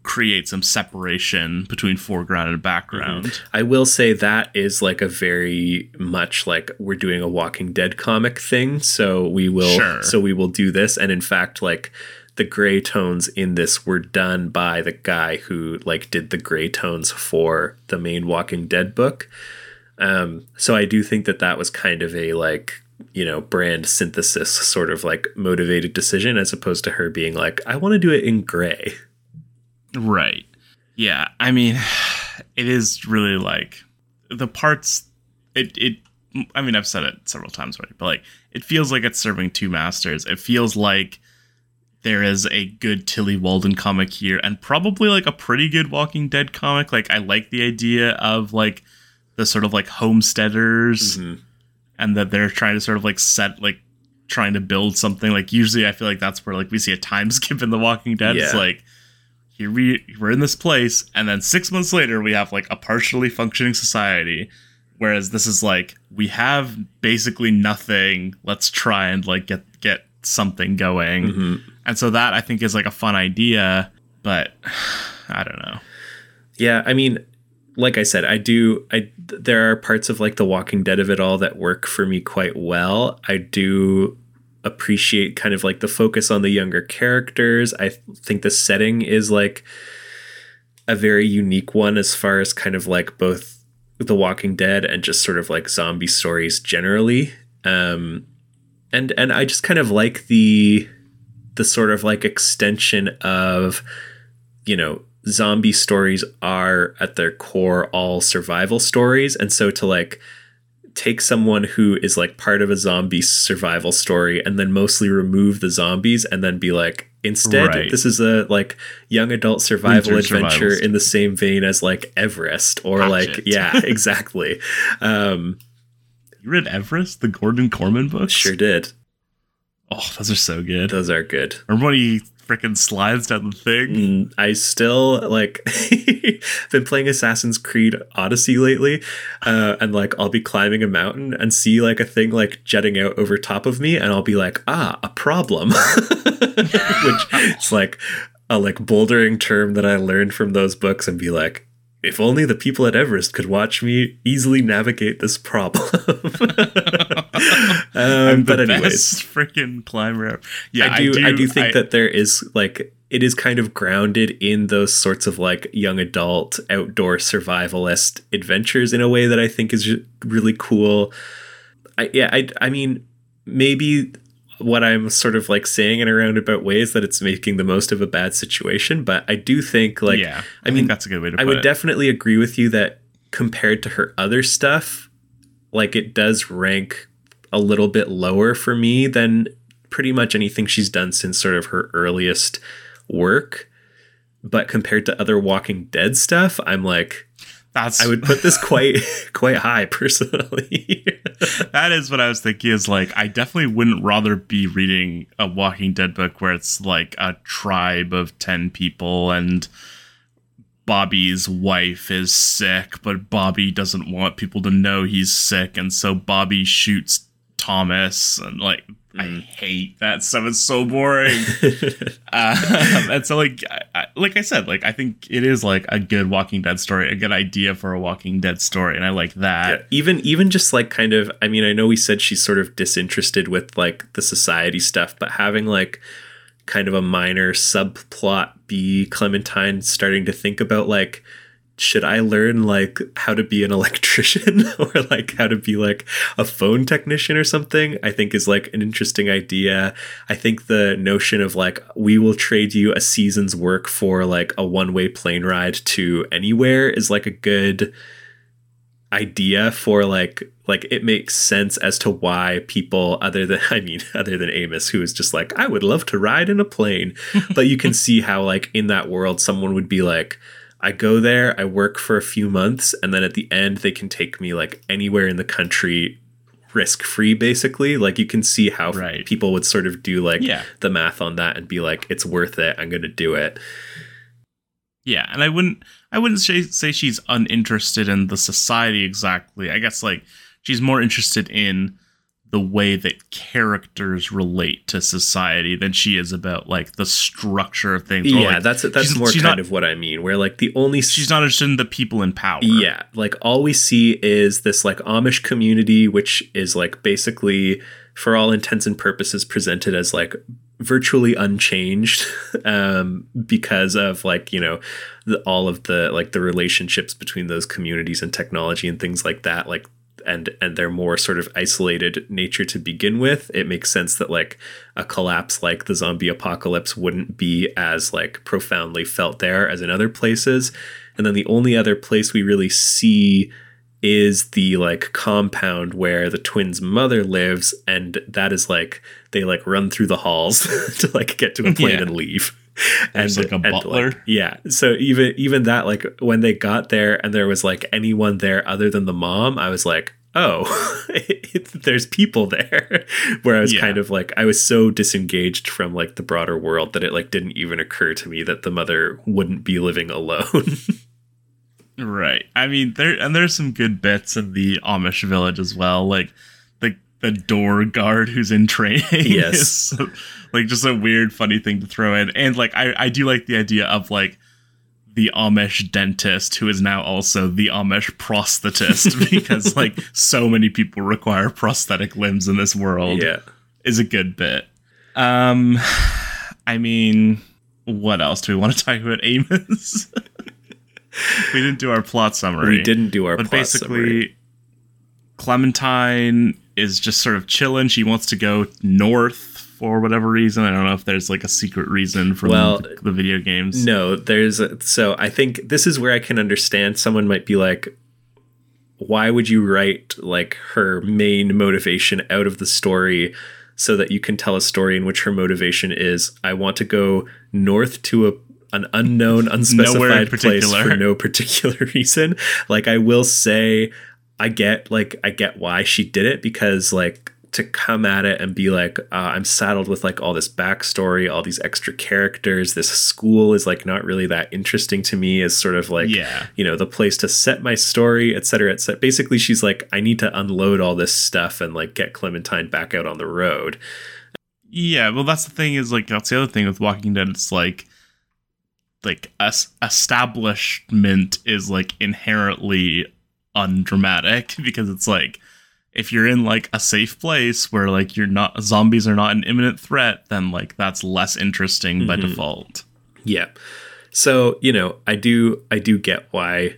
create some separation between foreground and background. I will say that is like a very much like we're doing a Walking Dead comic thing. So we will Sure. so we will do this. And in fact, like the gray tones in this were done by the guy who like did the gray tones for the main Walking Dead book. Um, so I do think that that was kind of a like you know brand synthesis sort of like motivated decision as opposed to her being like I want to do it in gray. Right. Yeah. I mean, it is really like the parts. It it. I mean, I've said it several times already, but like it feels like it's serving two masters. It feels like there is a good Tillie Walden comic here, and probably like a pretty good Walking Dead comic. Like I like the idea of like the sort of like homesteaders Mhm. and that they're trying to sort of like set like trying to build something like usually i feel like that's where like we see a time skip in the walking dead it's like here we we're in this place and then six months later we have like a partially functioning society whereas this is like we have basically nothing let's try and like get get something going Mhm. And so that i think is like a fun idea but i don't know Yeah, I mean, like I said, I do. I there are parts of like the Walking Dead of it all that work for me quite well. I do appreciate kind of like the focus on the younger characters. I think the setting is like a very unique one as far as kind of like both The Walking Dead and just sort of like zombie stories generally. Um, and and I just kind of like the the sort of like extension of you know zombie stories are at their core all survival stories and so to like take someone who is like part of a zombie survival story and then mostly remove the zombies and then be like instead Right. this is a like young adult survival Winter adventure survivals. in the same vein as like Everest or like yeah exactly um You read Everest, the Gordon Korman book sure did Oh, those are so good. those are good Remember when he freaking slides down the thing? Mm, I still like been playing Assassin's Creed Odyssey lately, uh, and like I'll be climbing a mountain and see like a thing like jetting out over top of me, and I'll be like, ah, a problem, which it's like a like bouldering term that I learned from those books, and be like. If only the people at Everest could watch me easily navigate this problem. um, but anyways, freaking climber. ever. Yeah, I do, I do think I- that there is like it is kind of grounded in those sorts of like young adult outdoor survivalist adventures in a way that I think is really cool. I yeah, I I mean maybe what I'm sort of like saying in a roundabout way is that it's making the most of a bad situation, but I do think like yeah, I I, mean, that's a good way to put I would it. definitely agree with you that compared to her other stuff, like it does rank a little bit lower for me than pretty much anything she's done since sort of her earliest work. But compared to other Walking Dead stuff, I'm like that's I would put this quite quite high personally. that is what I was thinking. Is like I definitely wouldn't rather be reading a Walking Dead book where it's like a tribe of ten people and Bobby's wife is sick, but Bobby doesn't want people to know he's sick, and so Bobby shoots Thomas, and like I Mm. hate that stuff. It's so boring. um, and so like I, I, like I said, like I think it is like a good Walking Dead story, a good idea for a Walking Dead story, and I like that. Yeah, even even just like kind of i mean i know we said she's sort of disinterested with like the society stuff but having like kind of a minor subplot be clementine starting to think about like should i learn like how to be an electrician or like how to be like a phone technician or something i think is like an interesting idea. I think the notion of like we will trade you a season's work for like a one-way plane ride to anywhere is like a good idea for like like it makes sense as to why people other than I mean other than Amos who is just like I would love to ride in a plane but you can see how like in that world someone would be like I go there I work for a few months and then at the end they can take me like anywhere in the country risk free basically like you can see how Right. people would sort of do like Yeah. the math on that and be like it's worth it I'm going to do it Yeah, and I wouldn't I wouldn't say, say she's uninterested in the society exactly. I guess like she's more interested in the way that characters relate to society than she is about like the structure of things. yeah like, that's that's she's- more she's kind not- of what I mean where like the only she's not interested in the people in power. Yeah, like all we see is this like Amish community, which is like basically, for all intents and purposes, presented as like virtually unchanged um, because of like you know the, all of the like the relationships between those communities and technology and things like that. Like and and their more sort of isolated nature to begin with it makes sense that like a collapse like the zombie apocalypse wouldn't be as like profoundly felt there as in other places and then the only other place we really see is the like compound where the twins mother lives and that is like they like run through the halls to like get to a plane Yeah. and leave There's, like, a butler. yeah so even even that like when they got there and there was like anyone there other than the mom i was like oh it, there's people there where i was Yeah. kind of like i was so disengaged from like the broader world that it like didn't even occur to me that the mother wouldn't be living alone Right. I mean, there and there's some good bits in the Amish village as well, like the door guard who's in training. Yes. like just a weird, funny thing to throw in, and like I I do like the idea of like the Amish dentist who is now also the Amish prosthetist because like so many people require prosthetic limbs in this world. yeah is a good bit. Um, I mean, what else do we want to talk about? Amos. we didn't do our plot summary. We didn't do our but plot basically, summary. Clementine is just sort of chilling. She wants to go north for whatever reason. I don't know if there's like a secret reason for Well, the, the video games. No, there's a, so I think this is where I can understand someone might be like why would you write like her main motivation out of the story so that you can tell a story in which her motivation is I want to go north to a an unknown unspecified place for no particular reason. Like I will say I get like I get why she did it because like to come at it and be like uh, I'm saddled with like all this backstory, all these extra characters. This school is like not really that interesting to me as sort of like Yeah. you know the place to set my story, et cetera, et cetera. Basically, she's like I need to unload all this stuff and like get Clementine back out on the road. Yeah, well, that's the thing. Is like that's the other thing with Walking Dead. It's like, like us establishment is like inherently undramatic because it's like if you're in like a safe place where like you're not zombies are not an imminent threat, then like that's less interesting by Mhm. default. Yeah. So, you know, I do I do get why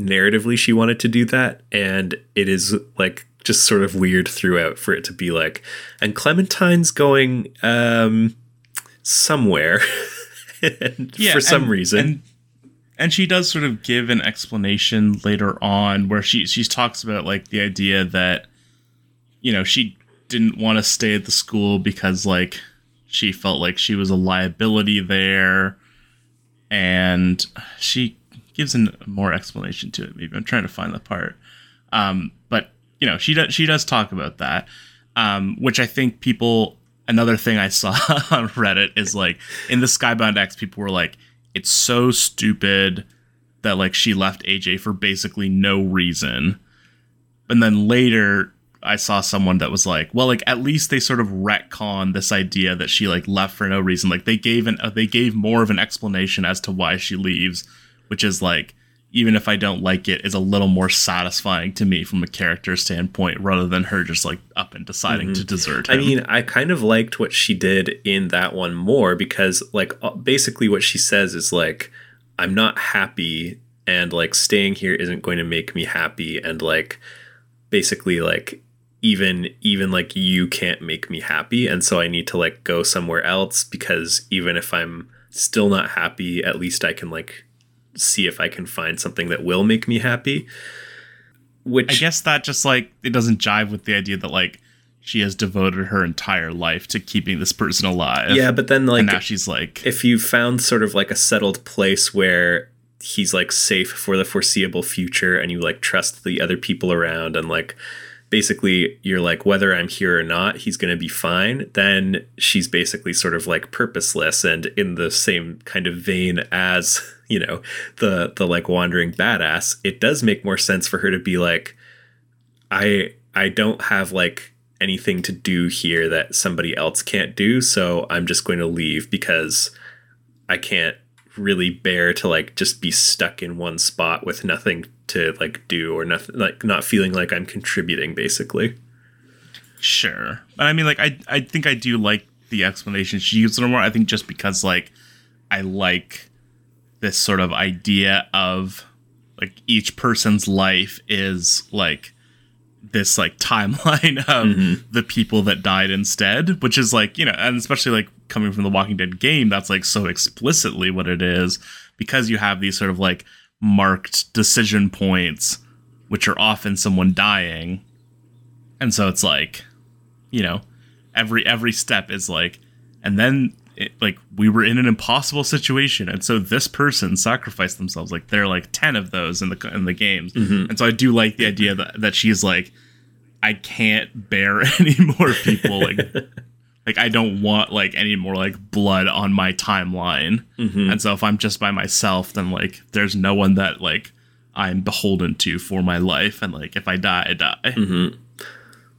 narratively she wanted to do that and it is like just sort of weird throughout for it to be like and Clementine's going um somewhere and for some and- reason. And, and she does sort of give an explanation later on where she she talks about like the idea that you know she didn't want to stay at the school because like she felt like she was a liability there. And she gives a more explanation to it maybe. I'm trying to find the part. Um, but you know she does she does talk about that um, which i think people another thing i saw on reddit is like in the skybound x people were like it's so stupid that like she left aj for basically no reason. And then later i saw someone that was like well like at least they sort of retcon this idea that she like left for no reason. Like they gave an uh, they gave more of an explanation as to why she leaves which is like even if i don't like it is a little more satisfying to me from a character standpoint rather than her just like up and deciding to desert him. I mean, I kind of liked what she did in that one more because, like, uh, basically what she says is like, I'm not happy, and like staying here isn't going to make me happy, and like, basically like, even even like you can't make me happy, and so I need to like go somewhere else because even if I'm still not happy, at least I can like see if I can find something that will make me happy. Which I guess that just like it doesn't jive with the idea that like she has devoted her entire life to keeping this person alive. yeah, but then like and now she's like, if you found sort of like a settled place where he's like safe for the foreseeable future and you like trust the other people around and like basically you're like whether I'm here or not he's going to be fine then she's basically sort of like purposeless and in the same kind of vein as you know the the like wandering badass it does make more sense for her to be like I I don't have like anything to do here that somebody else can't do, so I'm just going to leave because I can't really bear to like just be stuck in one spot with nothing to like do or nothing like not feeling like I'm contributing basically. sure. But I mean, like, I I think I do like the explanation she used a little more. I think just because like I like this sort of idea of like each person's life is like this like timeline of mm-hmm. the people that died instead, which is like, you know, and especially like coming from the Walking Dead game, that's like so explicitly what it is because you have these sort of like marked decision points, which are often someone dying. And so it's like, you know, every every step is like, and then it, like we were in an impossible situation, and so this person sacrificed themselves. Like there are like ten of those in the in the games, mm-hmm. and so I do like the idea that that she's like, I can't bear any more people like. Like I don't want like any more like blood on my timeline, mm-hmm. and so if I'm just by myself, then like there's no one that like I'm beholden to for my life, and like if I die, I die. Mm-hmm.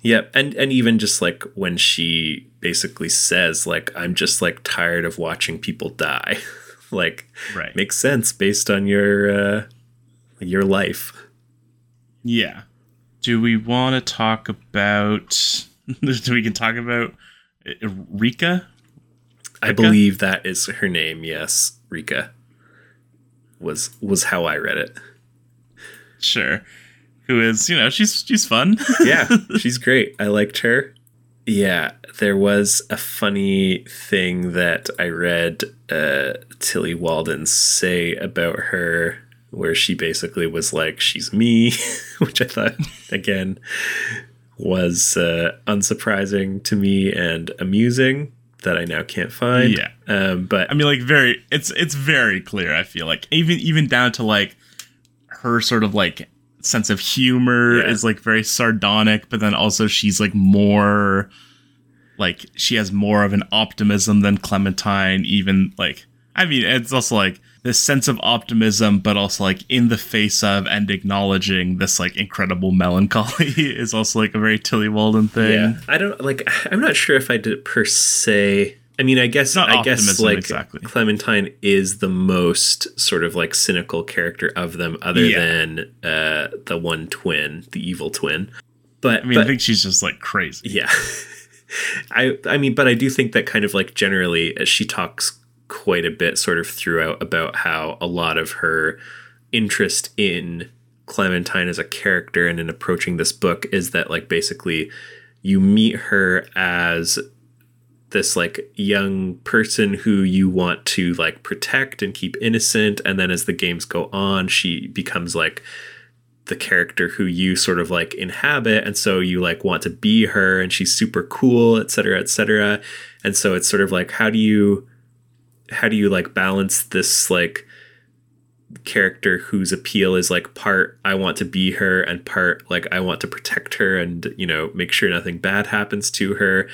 Yep, and and even just like when she basically says like I'm just like tired of watching people die. like Right. makes sense based on your uh your life. Yeah. Do we want to talk about? do we can talk about Uh, Rika? I believe that is her name. Yes, Rika was was how I read it. Sure. Who is, you know, she's she's fun. yeah, she's great. I liked her. Yeah, there was a funny thing that I read uh, Tillie Walden say about her, where she basically was like, "She's me," which I thought again was uh, unsurprising to me and amusing that I now can't find. Yeah. Um, but I mean, like very, it's it's very clear. I feel like even even down to like her sort of like sense of humor Yeah. is like very sardonic, but then also she's like more like she has more of an optimism than Clementine. Even like I mean, it's also like this sense of optimism, but also like in the face of and acknowledging this like incredible melancholy is also like a very Tillie Walden thing. yeah, I don't like. I'm not sure if I did it per se. I mean, I guess I guess like exactly. Clementine is the most sort of like cynical character of them, other Yeah. than uh, the one twin, the evil twin. But I mean, I think she's just like crazy. yeah, I I mean, but I do think that kind of like generally uh, she talks quite a bit sort of throughout about how a lot of her interest in Clementine as a character and in approaching this book is that like basically you meet her as this like young person who you want to like protect and keep innocent and then as the games go on she becomes like the character who you sort of like inhabit and so you like want to be her and she's super cool et cetera et cetera. And so it's sort of like how do you how do you like balance this like character whose appeal is like part I want to be her and part like I want to protect her and you know make sure nothing bad happens to her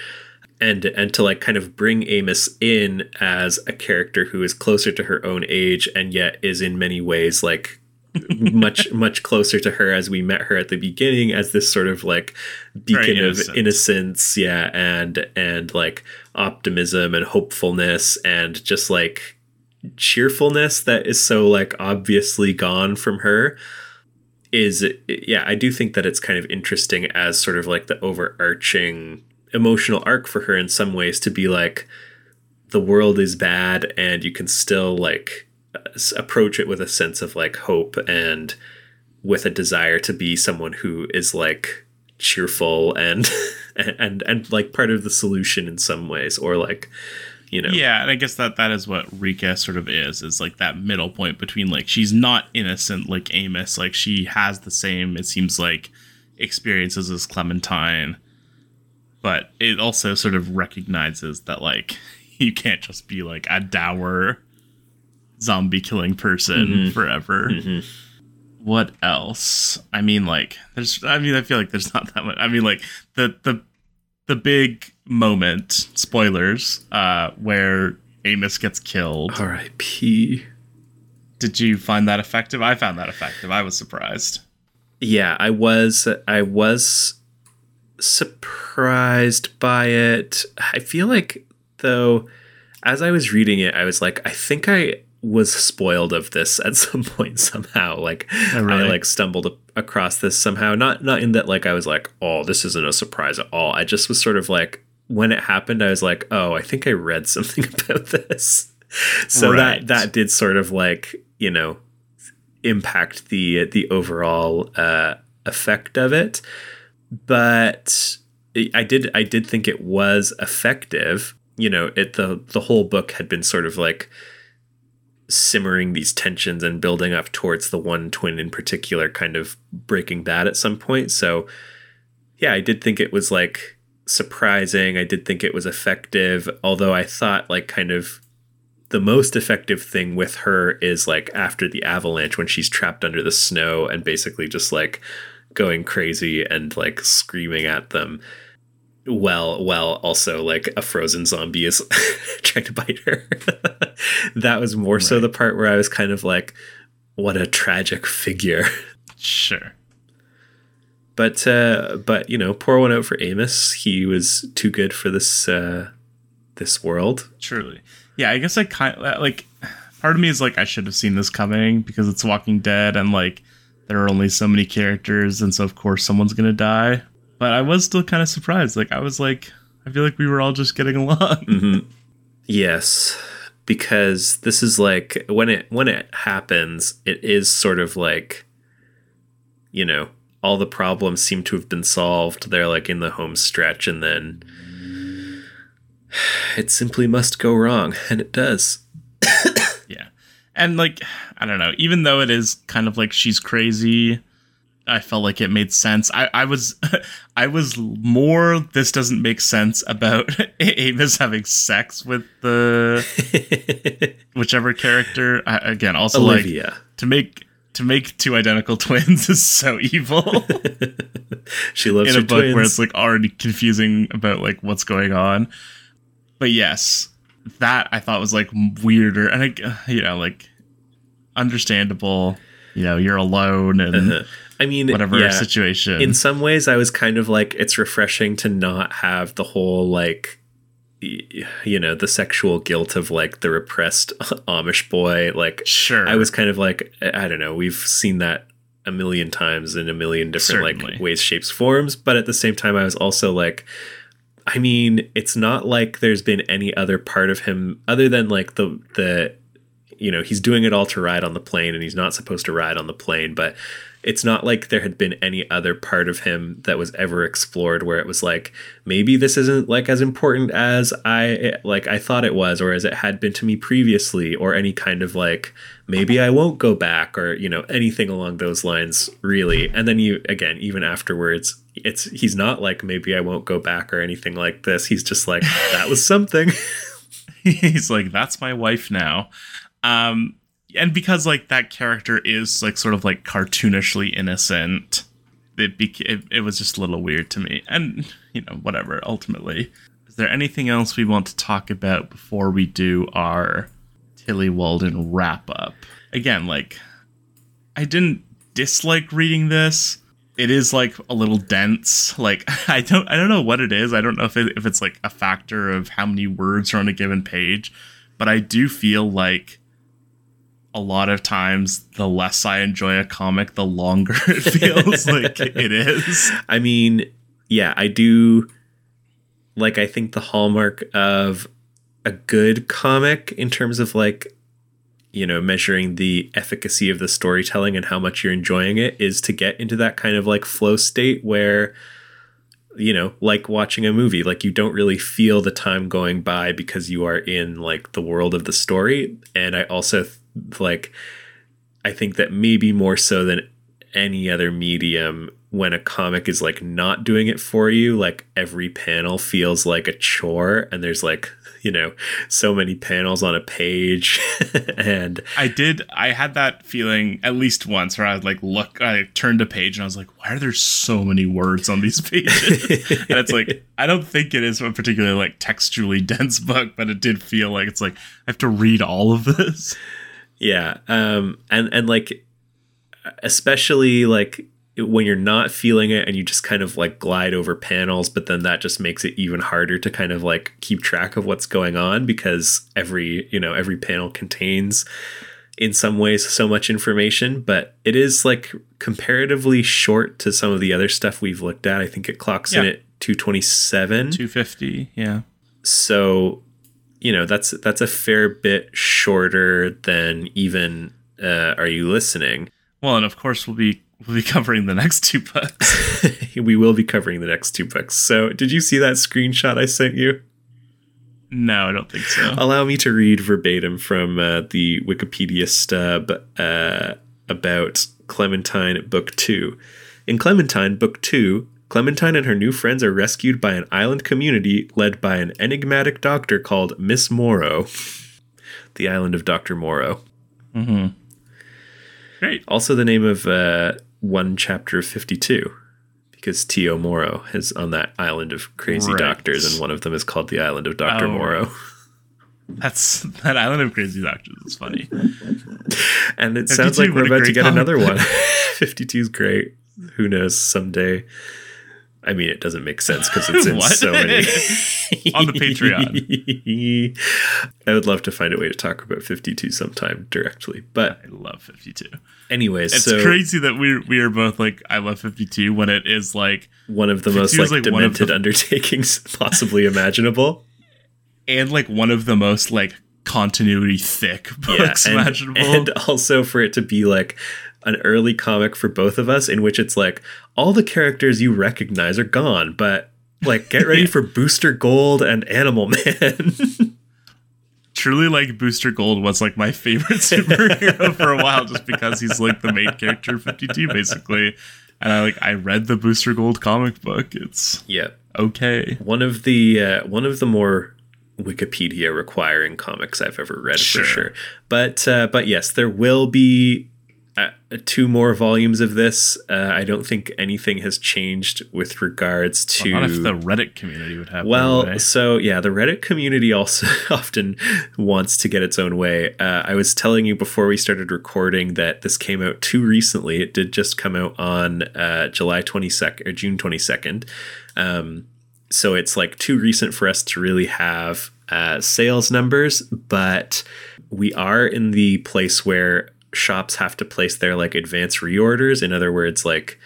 and and to like kind of bring Amos in as a character who is closer to her own age and yet is in many ways like much much closer to her as we met her at the beginning as this sort of like beacon of innocence yeah and and like optimism and hopefulness and just like cheerfulness that is so like obviously gone from her is yeah i do think that it's kind of interesting as sort of like the overarching emotional arc for her in some ways to be like the world is bad and you can still like approach it with a sense of like hope and with a desire to be someone who is like cheerful and and and like part of the solution in some ways or like you know. Yeah, and I guess that that is what Rika sort of is, is like that middle point between like she's not innocent like Amos, like she has the same, it seems like, experiences as Clementine, but it also sort of recognizes that like you can't just be like a dour zombie killing person forever. What else? I mean, like, there's. I mean, I feel like there's not that much. I mean, like the the the big moment spoilers uh where amos gets killed R.I.P. did you find that effective i found that effective i was surprised Yeah, I was I was surprised by it. I feel like though as I was reading it, I was like, I think I was spoiled of this at some point somehow. Like Oh, really? I like stumbled a- across this somehow. Not not in that like I was like, oh, this isn't a surprise at all. I just was sort of like when it happened, I was like, oh, I think I read something about this. So Right. that that did sort of like, you know, impact the the overall uh, effect of it. But I did I did think it was effective. You know, it the the whole book had been sort of like simmering these tensions and building up towards the one twin in particular, kind of breaking bad at some point. So yeah, I did think it was like surprising. I did think it was effective, although I thought like kind of the most effective thing with her is like after the avalanche when she's trapped under the snow and basically just like going crazy and like screaming at them well while also like a frozen zombie is trying to bite her. That was more so the part where i was kind of like what a tragic figure. Sure. But uh but you know pour one out for amos. He was too good for this uh this world. Truly. Yeah i guess i kind of like part of me is like i should have seen this coming because it's walking dead and like there are only so many characters and so of course someone's gonna die but i was still kind of surprised like i was like i feel like we were all just getting along. Mm-hmm. Yes, because this is like when it when it happens, it is sort of like, you know, all the problems seem to have been solved. They're like in the home stretch, and then it simply must go wrong, and it does. and like I don't know, even though it is kind of like she's crazy I felt like it made sense. I, I was I was more this doesn't make sense about Amos having sex with the whichever character. I, again, also Olivia. like to make to make two identical twins is so evil. she loves in a book twins. where it's like already confusing about like what's going on. But yes, that I thought was like weirder and I, you know like understandable. You know, you're alone and. Uh-huh I mean, whatever yeah, situation. In some ways, I was kind of like, it's refreshing to not have the whole like, you know, the sexual guilt of like the repressed Amish boy. Like, sure, I was kind of like, I don't know, we've seen that a million times in a million different Certainly. like ways, shapes, forms. But at the same time, I was also like, I mean, it's not like there's been any other part of him other than like the the you know he's doing it all to ride on the plane and he's not supposed to ride on the plane but it's not like there had been any other part of him that was ever explored where it was like maybe this isn't like as important as i like i thought it was or as it had been to me previously or any kind of like maybe i won't go back or you know anything along those lines really. And then you again even afterwards it's he's not like maybe i won't go back or anything like this. He's just like that was something. He's like that's my wife now. Um and because like that character is like sort of like cartoonishly innocent it, beca- it, it was just a little weird to me. And you know whatever ultimately. Is there anything else we want to talk about before we do our Tillie walden wrap up again like i didn't dislike reading this it is like a little dense like i don't i don't know what it is i don't know if, it, if it's like a factor of how many words are on a given page but i do feel like a lot of times the less I enjoy a comic, the longer it feels like it is. I mean, yeah, I do like I think the hallmark of a good comic in terms of like you know measuring the efficacy of the storytelling and how much you're enjoying it is to get into that kind of like flow state where you know like watching a movie like you don't really feel the time going by because you are in like the world of the story. And i also like I think that maybe more so than any other medium when a comic is like not doing it for you like every panel feels like a chore and there's like you know so many panels on a page and i did i had that feeling at least once where i was like look i turned a page and i was like why are there so many words on these pages and it's like i don't think it is a particularly like textually dense book but it did feel like it's like i have to read all of this yeah. Um and and like especially like when you're not feeling it and you just kind of like glide over panels, but then that just makes it even harder to kind of like keep track of what's going on because every, you know, every panel contains in some ways so much information, but it is like comparatively short to some of the other stuff we've looked at. I think it clocks yeah. in at 227. 250, yeah. So you know that's that's a fair bit shorter than even uh, are you listening well and of course we'll be we'll be covering the next two books we will be covering the next two books so did you see that screenshot i sent you no i don't think so allow me to read verbatim from uh, the wikipedia stub uh, about clementine book two in clementine book two Clementine and her new friends are rescued by an island community led by an enigmatic doctor called Miss Morrow. the island of Dr. Morrow. Mm-hmm. Great. Also, the name of uh, one chapter of 52, because T.O. Morrow is on that island of crazy right. doctors, and one of them is called the island of Dr. Oh. Morrow. That's that island of crazy doctors. It's funny. and it sounds like we're about to get another one. 52 is great. Who knows? Someday I mean, it doesn't make sense because it's in so many. On the Patreon. I would love to find a way to talk about 52 sometime directly. But I love 52. anyways, It's so crazy that we we are both like I love 52 when it is like one of the most like, like, demented the- undertakings possibly imaginable. and like one of the most like continuity thick books and, imaginable. and also for it to be like an early comic for both of us in which it's like all the characters you recognize are gone, but like get ready for Booster Gold and Animal Man. Truly like Booster Gold was like my favorite superhero for a while just because he's like the main character of 52 basically. And I like I read the Booster Gold comic book. It's yeah. okay. One of the uh, one of the more Wikipedia requiring comics I've ever read Sure. for sure. But uh, but yes, there will be uh, two more volumes of this. Uh, I don't think anything has changed with regards to. Not if the Reddit community would have well, so yeah, the Reddit community also often wants to get its own way. Uh, I was telling you before we started recording that this came out too recently. It did just come out on uh, July 22nd or June 22nd. Um, so it's like too recent for us to really have uh, sales numbers, but we are in the place where shops have to place their like advance reorders. In other words, like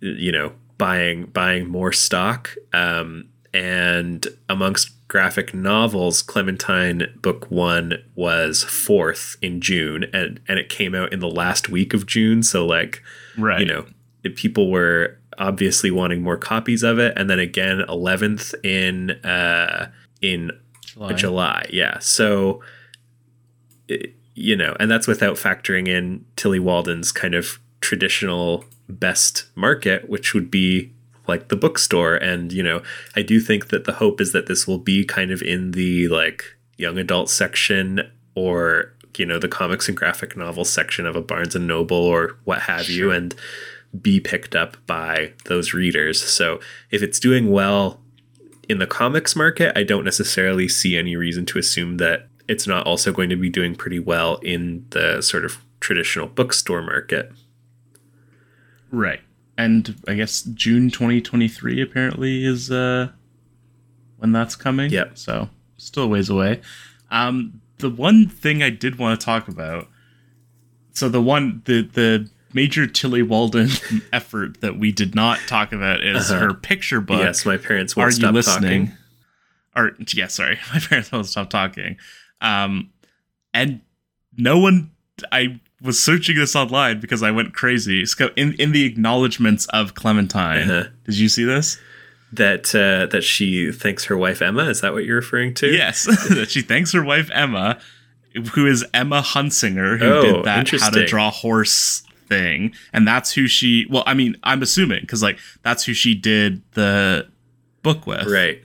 you know buying buying more stock um, and amongst graphic novels clementine book one was fourth in june and and it came out in the last week of june so like right. you know people were obviously wanting more copies of it and then again 11th in uh in July. July. Yeah. So, it- you know, and that's without factoring in Tillie Walden's kind of traditional best market, which would be like the bookstore. And, you know, I do think that the hope is that this will be kind of in the like young adult section or, you know, the comics and graphic novel section of a Barnes and Noble or what have you. And be picked up by those readers. So if it's doing well in the comics market, I don't necessarily see any reason to assume that it's not also going to be doing pretty well in the sort of traditional bookstore market. Right. And I guess June 2023 apparently is uh when that's coming. Yep. So still a ways away. Um the one thing I did want to talk about so the one the the major Tillie Walden effort that we did not talk about is Uh-huh. her picture book. yes, my parents won't Are stop you listening? talking. Or yeah, sorry, my parents won't stop talking. Um, and no one. I was searching this online because I went crazy. So in in the acknowledgments of Clementine, Uh-huh. did you see this? That uh, that she thanks her wife Emma. Is that what you're referring to? Yes, that she thanks her wife Emma, who is Emma Hunsinger, who Oh, did that how to draw horse thing, and that's who she. Well, I mean, I'm assuming because like that's who she did the book with, Right.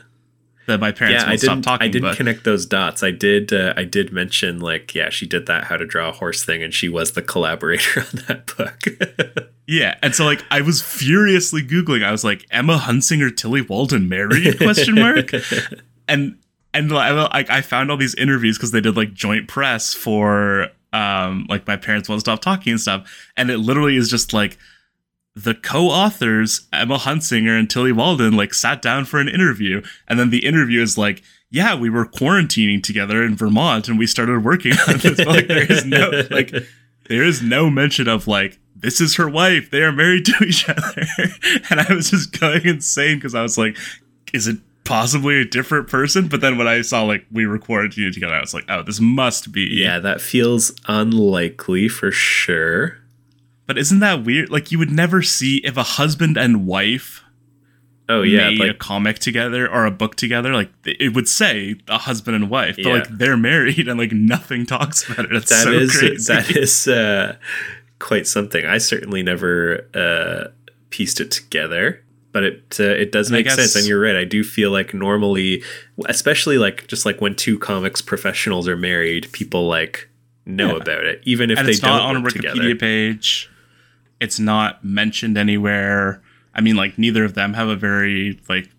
That my parents yeah, I didn't. talking. I didn't but- connect those dots. I did. Uh, I did mention like, yeah, she did that how to draw a horse thing, and she was the collaborator on that book. Yeah, and so like I was furiously googling. I was like Emma Hunsinger, Tillie Walden married? Question mark. And and like I found all these interviews because they did like joint press for um like my parents won't stop talking and stuff. And it literally is just like the co-authors Emma Hunsinger and Tillie Walden like sat down for an interview, and then the interview is like. Yeah, we were quarantining together in Vermont and we started working on this. Like there is no like there is no mention of like this is her wife they are married to each other and i was just going insane because i was like is it possibly a different person but then when i saw like we were quarantined together i was like oh this must be yeah, that feels unlikely for sure. But isn't that weird like you would never see if a husband and wife Oh yeah, made a comic together or a book together like it would say a husband and wife but Yeah. like they're married and like nothing talks about it it's that so is crazy that is uh, quite something. I certainly never uh, pieced it together, but it uh, it does And make sense. And you're right. I do feel like normally, especially like just like when two comics professionals are married, people like know Yeah. about it, even if and they don't on a Wikipedia together. page. It's not mentioned anywhere. I mean, like neither of them have a very like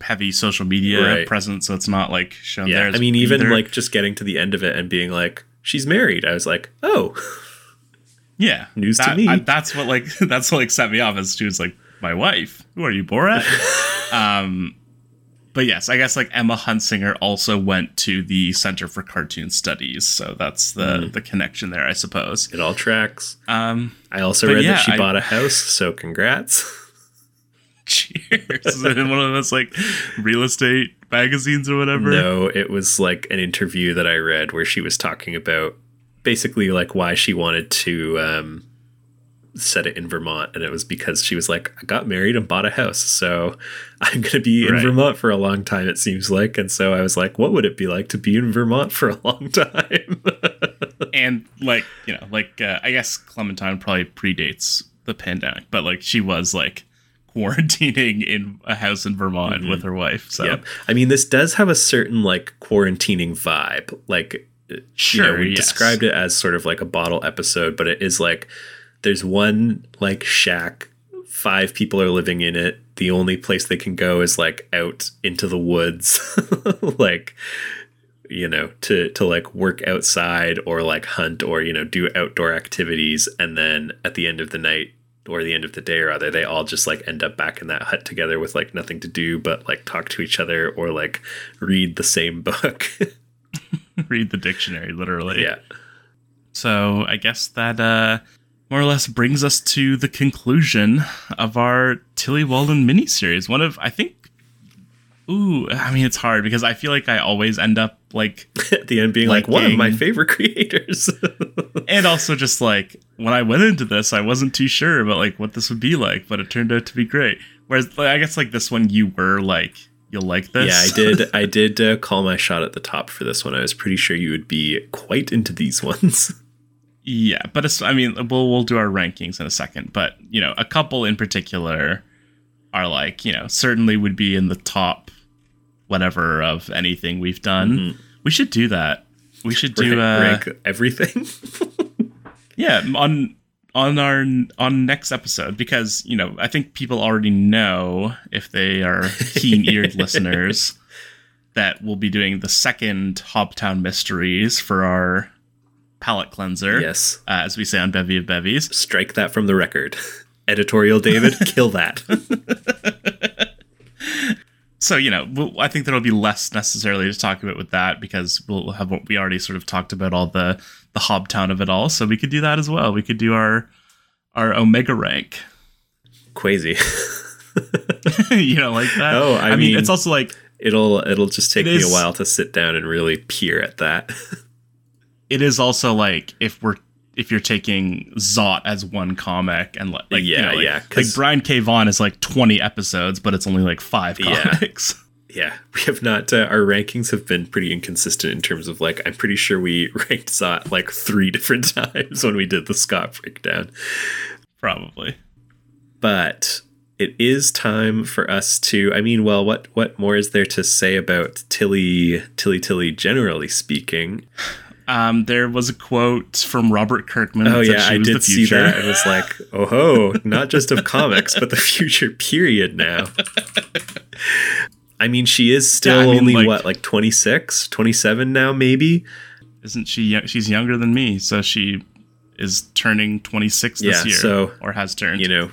heavy social media Right. presence, so it's not like shown Yeah, there. I mean, even either. like just getting to the end of it and being like, "She's married," I was like, "Oh, yeah, news to me. I- that's what like that's what like set me off as she was like my wife. Who are you, Borat? um, but yes, I guess like Emma Hunsinger also went to the Center for Cartoon Studies, so that's the Mm. the connection there, I suppose. It all tracks. Um, I also read yeah, that she I- bought a house, so congrats. cheers! In one of those like real estate magazines or whatever? No, it was like an interview that I read where she was talking about basically like why she wanted to um, set it in Vermont, and it was because she was like, I got married and bought a house, so I'm going to be in Right. Vermont for a long time. It seems like, and so I was like, what would it be like to be in Vermont for a long time? and like you know, like uh, I guess Clementine probably predates the pandemic, but like she was like quarantining in a house in Vermont with her wife. So Yep. I mean, this does have a certain like quarantining vibe. Like, Sure, you know, we yes. described it as sort of like a bottle episode, but it is like there's one like shack, five people are living in it. The only place they can go is like out into the woods, like you know, to to like work outside or like hunt or you know do outdoor activities, and then at the end of the night or the end of the day rather they all just like end up back in that hut together with like nothing to do but like talk to each other or like read the same book read the dictionary literally. yeah So I guess that uh, more or less brings us to the conclusion of our Tillie Walden miniseries. One of I think. Ooh, I mean it's hard because I feel like I always end up like, at the end being like, one of my favorite creators and also just like when I went into this, I wasn't too sure about like what this would be like, but it turned out to be great. Whereas like, I guess like this one, you were like, you'll like this. yeah i did i did uh, call my shot at the top for this one i was pretty sure you would be quite into these ones Yeah, but it's, I mean, we'll we'll do our rankings in a second. But you know, a couple in particular are like, you know, certainly would be in the top whatever of anything we've done. We should do that. We should do uh, rank, rank everything yeah on on our on next episode because you know I think people already know if they are keen eared listeners that we'll be doing the second Hobtown Mysteries for our palate cleanser. yes uh, as we say on Bevy of Bevies. strike that from the record editorial david kill that So you know, I think there'll be less necessarily to talk about with that because we'll have what we already sort of talked about all the the Hobtown of it all. So we could do that as well. We could do our our Omega rank. crazy you know, like that. Oh, I mean- it's also like it'll it'll just take It me is- a while to sit down and really peer at that it is also like if we're if you're taking Zot as one comic and li- like you Yeah, know, like, yeah, like Brian K. Vaughan is like 20 episodes, but it's only like five Yeah. comics. Yeah, we have not. Uh, our rankings have been pretty inconsistent in terms of like. I'm pretty sure we ranked Zot like three different times when we did the Scott breakdown. Probably. But it is time for us to. I mean, well, what what more is there to say about Tillie Tillie Tillie? Generally speaking, Um, there was a quote from Robert Kirkman. oh that yeah, she I did see that. It was like, oh ho, not just of comics, but the future period now. I mean, she is still I mean, only like- what, like 26, 27 now, maybe. Isn't she? She's younger than me, so she is turning 26 this Yeah, year, so, or has turned. you know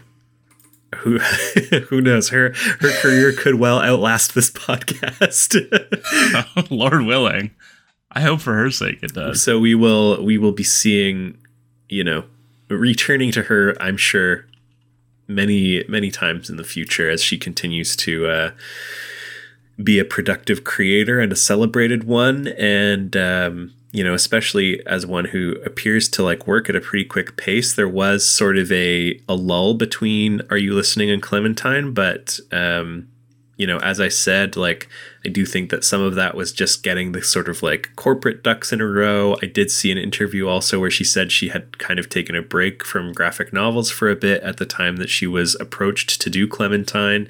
who who knows her her career could well outlast this podcast Lord willing, I hope for her sake it does. so we will we will be seeing you know returning to her i'm sure many many times in the future as she continues to uh be a productive creator and a celebrated one. And um you know especially as one who appears to like work at a pretty quick pace. There was sort of a a lull between are you listening and clementine? But um you know as i said like i do think that some of that was just getting the sort of like corporate ducks in a row. I did see an interview also where she said she had kind of taken a break from graphic novels for a bit at the time that she was approached to do clementine.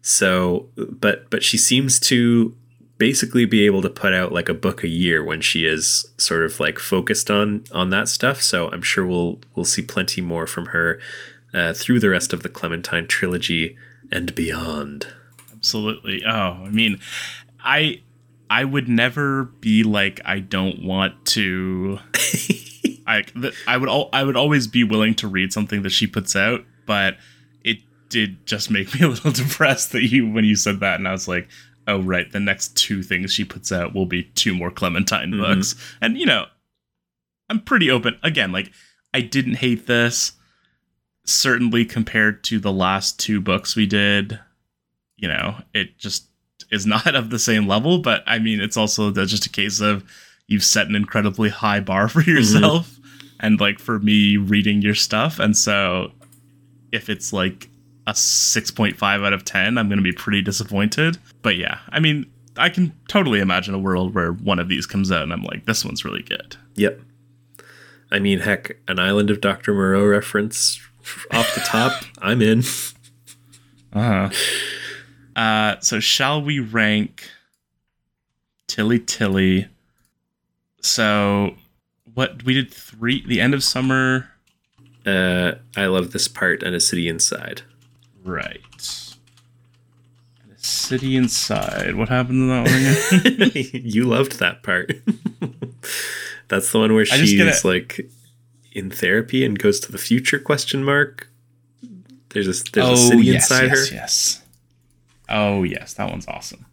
So but but she seems to basically be able to put out like a book a year when she is sort of like focused on on that stuff. So i'm sure we'll we'll see plenty more from her uh, through the rest of the clementine trilogy and beyond Absolutely. Oh, I mean, I I would never be like I don't want to. I I would al- I would always be willing to read something that she puts out, but it did just make me a little depressed that you when you said that, and I was like, oh right, the next two things she puts out will be two more Clementine Mhm. books, and you know, I'm pretty open again. Like I didn't hate this. Certainly compared to the last two books we did, you know, it just is not of the same level. But I mean, it's also just a case of you've set an incredibly high bar for yourself, and like for me reading your stuff, and so if it's like a 6.5 out of 10, I'm going to be pretty disappointed. But yeah, I mean, I can totally imagine a world where one of these comes out and I'm like, this one's really good. Yep. I mean, heck, an Island of Dr. Moreau reference off the top, I'm in. Uh-huh. Uh So, shall we rank Tillie Tillie? So, what we did three, the end of summer, Uh, I love this part and a city inside. right? a city inside. What happened to that one you loved that part. That's the one where she's it. like in therapy and goes to the future question mark. There's a there's a city inside Oh, yes, her. Yes. Oh yes, that one's awesome.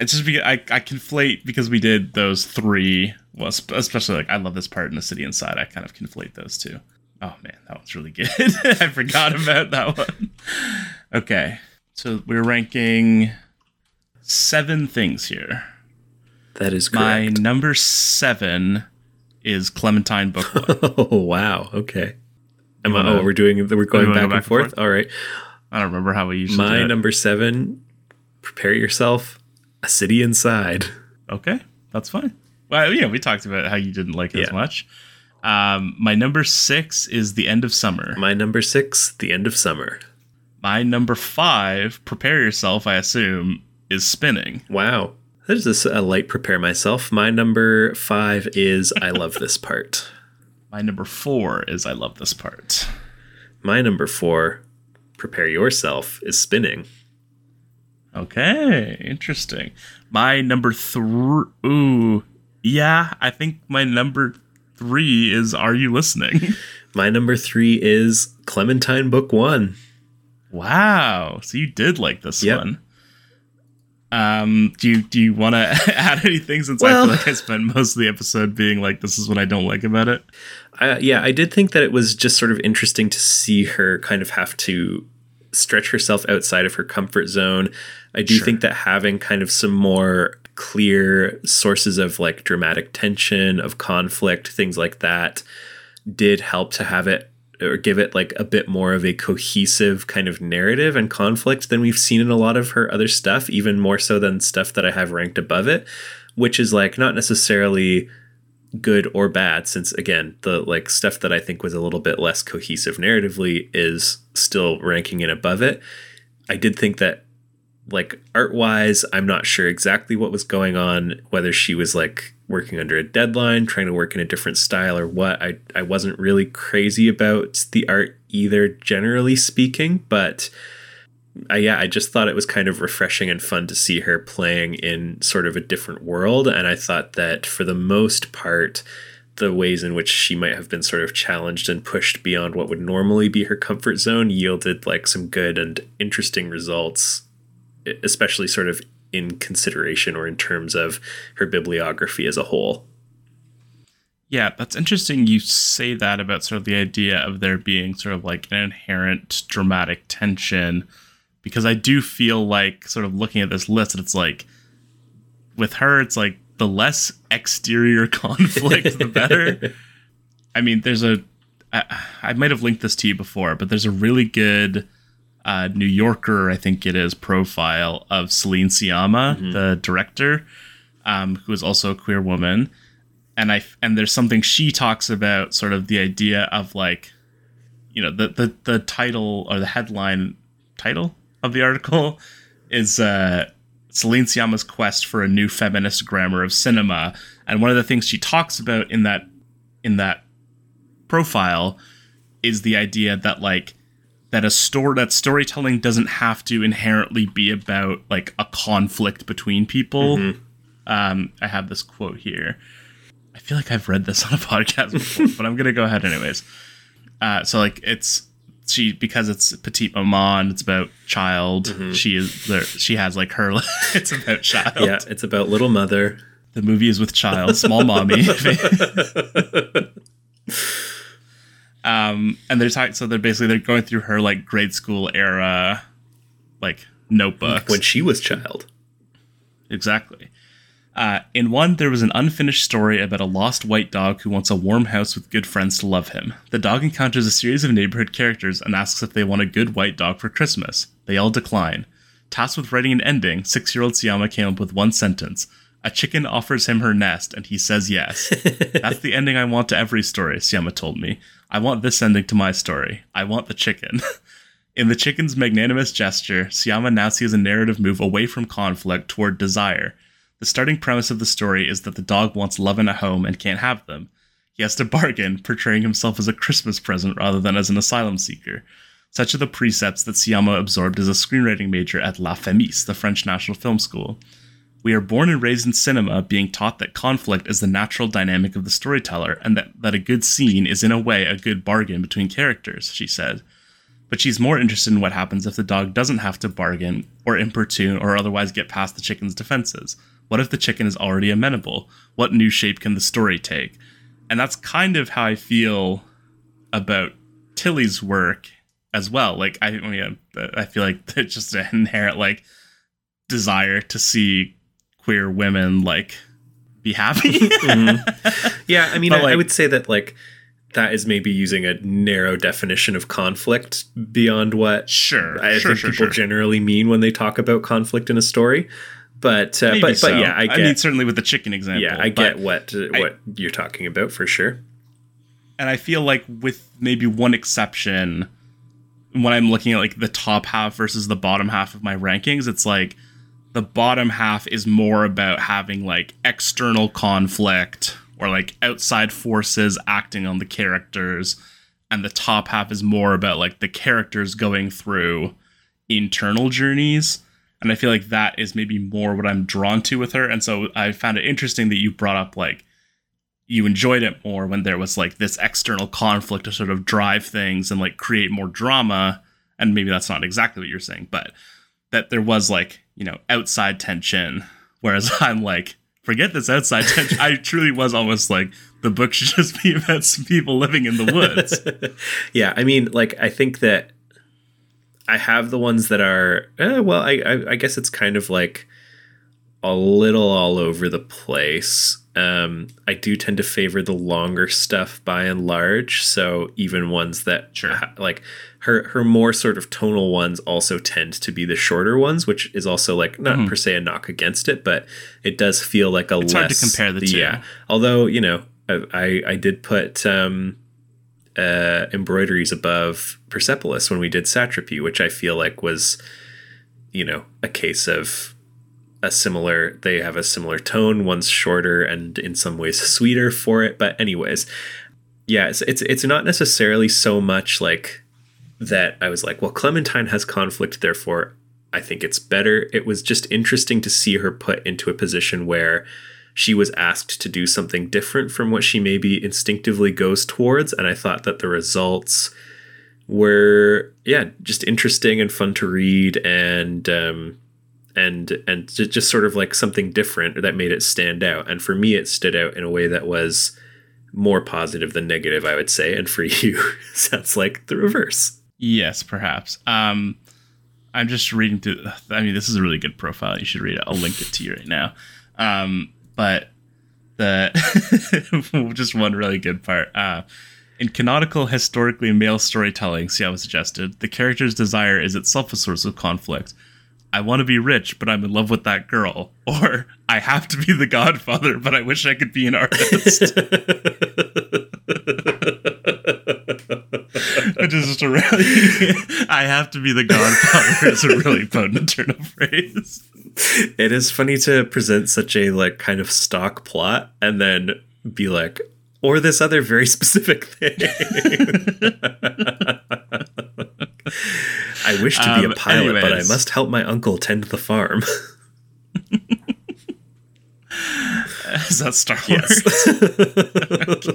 It's just because I, I conflate because we did those three. Well, especially like I love this part in the city inside. I kind of conflate those two. Oh man, that one's really good. I forgot about that one. Okay, so we're ranking seven things here. That is My number seven is Clementine Book One. oh wow. Okay. Am I, oh, we're doing we're going back, go back and and forth. forth? All right. I don't remember how we usually My do it. number seven. Prepare yourself. A city inside. Okay, that's fine. Well, yeah, we talked about how you didn't like it as much. Um, my number six is the end of summer. My number six. The end of summer. My number five, prepare yourself. I assume is spinning. Wow. There's this a light prepare myself. My number five is I love this part. My number four is I love this part. My number four, prepare yourself, is spinning. Okay, interesting. My number three. Ooh, yeah, I think my number three is Are You Listening? My number three is Clementine Book One. wow, so you did like this Yep. one. Um, do you do you want to add anything since I feel like I spent most of the episode being like, this is what I don't like about it. I, yeah, I did think that it was just sort of interesting to see her kind of have to stretch herself outside of her comfort zone. I do Sure. think that having kind of some more clear sources of like dramatic tension, of conflict, things like that, did help to have it or give it like a bit more of a cohesive kind of narrative and conflict than we've seen in a lot of her other stuff, even more so than stuff that I have ranked above it, which is like not necessarily good or bad since again the like stuff that i think was a little bit less cohesive narratively is still ranking it above it. I did think that like art wise i'm not sure exactly what was going on whether she was like working under a deadline trying to work in a different style or what. I i wasn't really crazy about the art either generally speaking but I, yeah, I just thought it was kind of refreshing and fun to see her playing in sort of a different world. And I thought that for the most part, the ways in which she might have been sort of challenged and pushed beyond what would normally be her comfort zone yielded like some good and interesting results, especially sort of in consideration or in terms of her bibliography as a whole. Yeah, that's interesting. You say that about sort of the idea of there being sort of like an inherent dramatic tension, because I do feel like sort of looking at this list, it's like with her, it's like the less exterior conflict, the better. I mean, there's a, I, I might have linked this to you before, but there's a really good uh, New Yorker, I think it is, profile of Celine Sciamma, the director, um, who is also a queer woman. And I and there's something she talks about, sort of the idea of like, you know, the the the title or the headline title of the article is uh, Celine Sciamma's quest for a new feminist grammar of cinema, and one of the things she talks about in that in that profile is the idea that like that a story that storytelling doesn't have to inherently be about like a conflict between people. Um, I have this quote here. I feel like I've read this on a podcast before, but I'm gonna go ahead anyways. Uh, so like it's she because it's petite maman, it's about child. Mm-hmm. She is there. She has like her. it's about child. Yeah, it's about little mother. The movie is with child, small mommy. um, and they're talking. So they're basically they're going through her like grade school era, like notebooks. When she was child. Exactly. Uh, in one, there was an unfinished story about a lost white dog who wants a warm house with good friends to love him. The dog encounters a series of neighborhood characters and asks if they want a good white dog for Christmas. They all decline. Tasked with writing an ending, six year old Sciamma came up with one sentence A chicken offers him her nest, and he says yes. That's the ending I want to every story, Sciamma told me. I want this ending to my story. I want the chicken. In the chicken's magnanimous gesture, Sciamma now sees a narrative move away from conflict toward desire. The starting premise of the story is that the dog wants love and a home and can't have them. He has to bargain, portraying himself as a Christmas present rather than as an asylum seeker. Such are the precepts that Sciamma absorbed as a screenwriting major at La Femis, the French National Film School. We are born and raised in cinema, being taught that conflict is the natural dynamic of the storyteller, and that, that a good scene is in a way a good bargain between characters, she said but she's more interested in what happens if the dog doesn't have to bargain or importune or otherwise get past the chicken's defenses. What if the chicken is already amenable? What new shape can the story take? And that's kind of how I feel about Tillie's work as well. Like I, I mean, I feel like it's just an inherent like desire to see queer women like be happy. mm-hmm. Yeah, I mean, I, like, I would say that like that is maybe using a narrow definition of conflict beyond what sure I sure, think sure, people sure. generally mean when they talk about conflict in a story. But uh, but so. but yeah, I get mean, certainly with the chicken example. yeah, I get what uh, I- what you're talking about for sure. and I feel like with maybe one exception, when I'm looking at like the top half versus the bottom half of my rankings, it's like the bottom half is more about having like external conflict or like outside forces acting on the characters, and the top half is more about like the characters going through internal journeys. And I feel like that is maybe more what I'm drawn to with her. And so I found it interesting that you brought up like you enjoyed it more when there was like this external conflict to sort of drive things and like create more drama. And maybe that's not exactly what you're saying but that there was like you know outside tension. Whereas i'm like forget this outside tension. I truly was almost like the book should just be about some people living in the woods. Yeah, I mean, like I think that I have the ones that are eh, well. I, I I guess it's kind of like a little all over the place. Um, I do tend to favor the longer stuff by and large. So even ones that Sure. ha- like her her more sort of tonal ones also tend to be the shorter ones, which is also like not per se a knock against it, but it does feel like a. It's less hard to compare the two. Yeah, although you know I I, I did put um, uh, embroideries above Persepolis when we did Satrapi, which I feel like was, you know, a case of a similar. They have a similar tone. One's shorter and in some ways sweeter for it. But anyways, yeah, it's it's, it's not necessarily so much like that. I was like, well, Clementine has conflict, therefore. I think it's better. It was just interesting to see her put into a position where she was asked to do something different from what she maybe instinctively goes towards and i thought that the results were yeah just interesting and fun to read and um and and just sort of like something different that made it stand out. And for me it stood out in a way that was more positive than negative i would say. And for you sounds like the reverse. Yes perhaps. Um i'm just reading through i mean this is a really good profile. You should read it. I'll link it to you right now. Um but the just one really good part. Uh, in canonical, historically male storytelling, see how Sciamma suggested, the character's desire is itself a source of conflict. I want to be rich, but I'm in love with that girl. Or I have to be the godfather, but I wish I could be an artist. Which is just a really, I have to be the godfather. Is a really potent turn of phrase. it is funny to present such a like kind of stock plot and then be like or this other very specific thing. I wish to be Um, a pilot but i must help my uncle tend the farm. Is that Star Wars? yes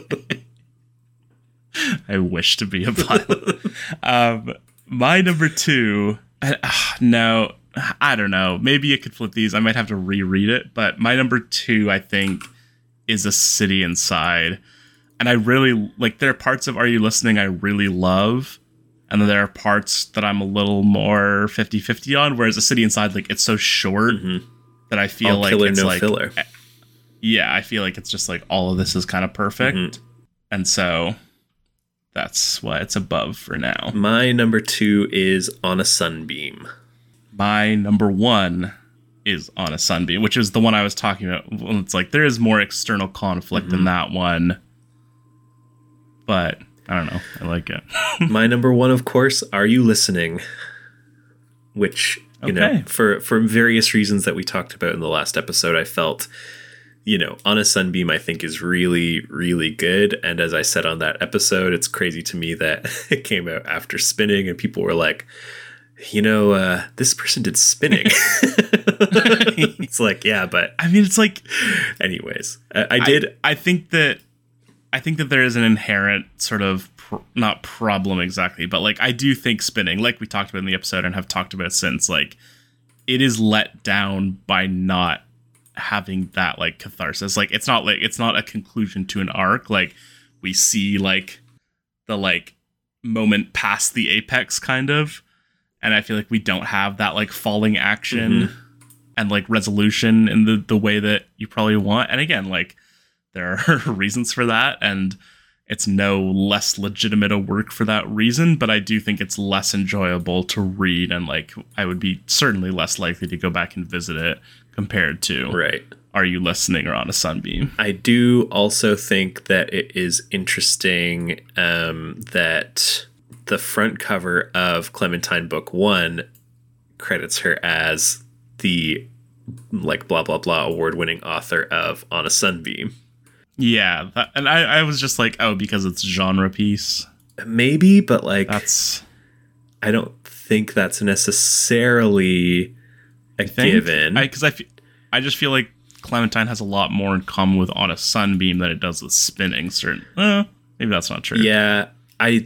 I wish to be a pilot. um, my number two, uh, no, I don't know. Maybe you could flip these. I might have to reread it, but my number two, I think, is a city inside. And I really like there are parts of Are You Listening I really love. And then there are parts that I'm a little more 50 50 on, whereas a city inside, like it's so short Mhm. that I feel All like killer, it's no like filler. yeah, I feel like it's just like all of this is kind of perfect. Mhm. And so that's why it's above for now. My number two is On a Sunbeam. My number one is on a sunbeam, which is the one I was talking about. It's like there is more external conflict Mm-hmm. in that one, but I don't know. I like it. My number one, of course, Are You Listening? Which, you know, for, for various reasons that we talked about in the last episode, I felt, you know, On a Sunbeam, I think is really, really good. And as I said on that episode, it's crazy to me that it came out after spinning and people were like, you know, uh, this person did spinning. it's like, yeah, but I mean, it's like anyways, I, I did. I, think that I think that there is an inherent sort of pr- not problem exactly, but like I do think spinning, like we talked about in the episode and have talked about since, like it is let down by not having that like catharsis. Like it's not like it's not a conclusion to an arc. Like we see like the like moment past the apex kind of. And I feel like we don't have that like falling action mm-hmm. and like resolution in the the way that you probably want. And again, like there are reasons for that and it's no less legitimate a work for that reason, but I do think it's less enjoyable to read and like I would be certainly less likely to go back and visit it compared to Right. Are You Listening or On a Sunbeam? I do also think that it is interesting um, that the front cover of Clementine Book One credits her as the like blah blah blah award winning author of On a Sunbeam. Yeah, that, and I, I was just like, oh, because it's genre piece. Maybe, but like That's I don't think that's necessarily a given. because I, fe- I just feel like Clementine has a lot more in common with On a Sunbeam than it does with spinning. Certain, uh, maybe that's not true. Yeah, I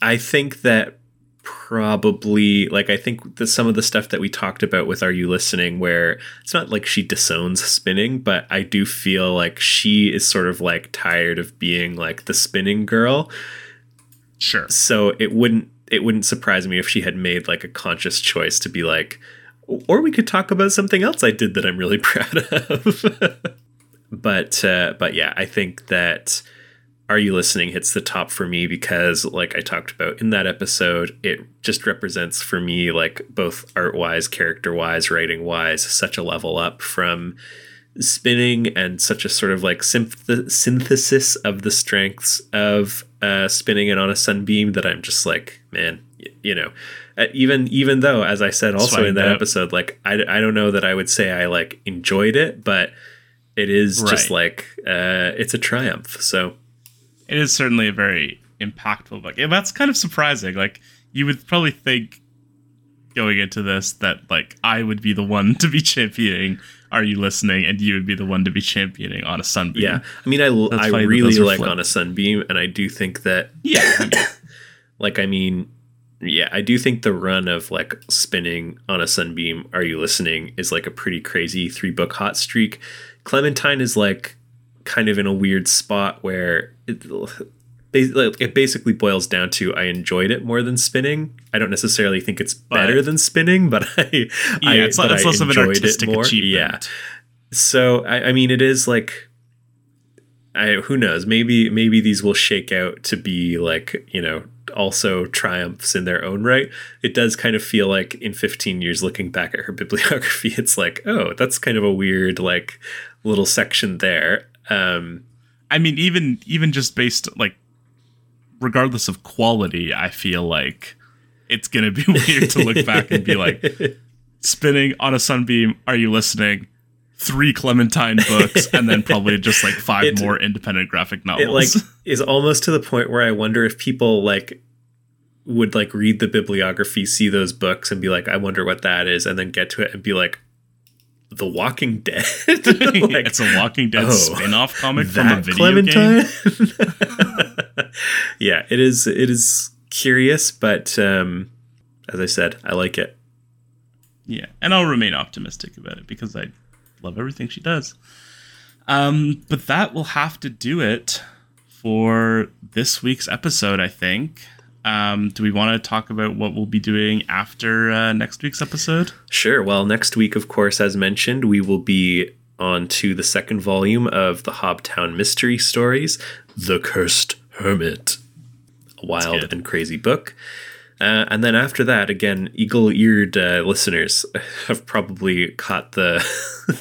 I think that probably like I think that some of the stuff that we talked about with Are You Listening, where it's not like she disowns spinning, but I do feel like she is sort of like tired of being like the spinning girl. sure. So it wouldn't it wouldn't surprise me if she had made like a conscious choice to be like, or we could talk about something else I did that I'm really proud of. but uh, but yeah, I think that Are You Listening hits the top for me because, like I talked about in that episode, it just represents for me, like both art wise, character wise, writing wise, such a level up from spinning and such a sort of like synth- synthesis of the strengths of uh, spinning and on a sunbeam that I'm just like, man, y- you know, even even though, as I said also in that out. episode, like I, I don't know that I would say I like enjoyed it, but it is just like uh, it's a triumph. So It is certainly a very impactful book. And that's kind of surprising. Like you would probably think going into this that like I would be the one to be championing Are You Listening and you would be the one to be championing On a Sunbeam. yeah, I mean, I I really like flipped. on a sunbeam, and I do think that Yeah. Like I mean yeah, I do think the run of like spinning on a sunbeam, are you listening, is like a pretty crazy three book hot streak. Clementine is like kind of in a weird spot where it, it basically boils down to I enjoyed it more than spinning. I don't necessarily think it's better than spinning, but I yeah, I, it's, but it's less of an artistic achievement. Yeah, so I, I mean, it is like, I who knows? Maybe maybe these will shake out to be like you know also triumphs in their own right. It does kind of feel like in 15 years, looking back at her bibliography, it's like, oh, that's kind of a weird like little section there. Um, I mean, even even just based like, regardless of quality, I feel like it's gonna be weird to look back and be like, spinning on a sunbeam. Are you listening? Three Clementine books, and then probably just like five It- more independent graphic novels. it like is almost to the point where I wonder if people like would like read the bibliography, see those books, and be like, I wonder what that is, and then get to it and be like, The Walking Dead. like, it's a Walking Dead oh, spin-off comic from a video game. Clementine. yeah, it is. It is curious, but um, as I said, I like it. Yeah, and I'll remain optimistic about it because I love everything she does. Um, but that will have to do it for this week's episode, I think. Um, do we want to talk about what we'll be doing after uh, next week's episode? Sure. Well, next week, of course, as mentioned, we will be on to the second volume of the Hobtown Mystery Stories, The Cursed Hermit. A wild and crazy book. Uh, and then after that, again, eagle eared uh, listeners have probably caught the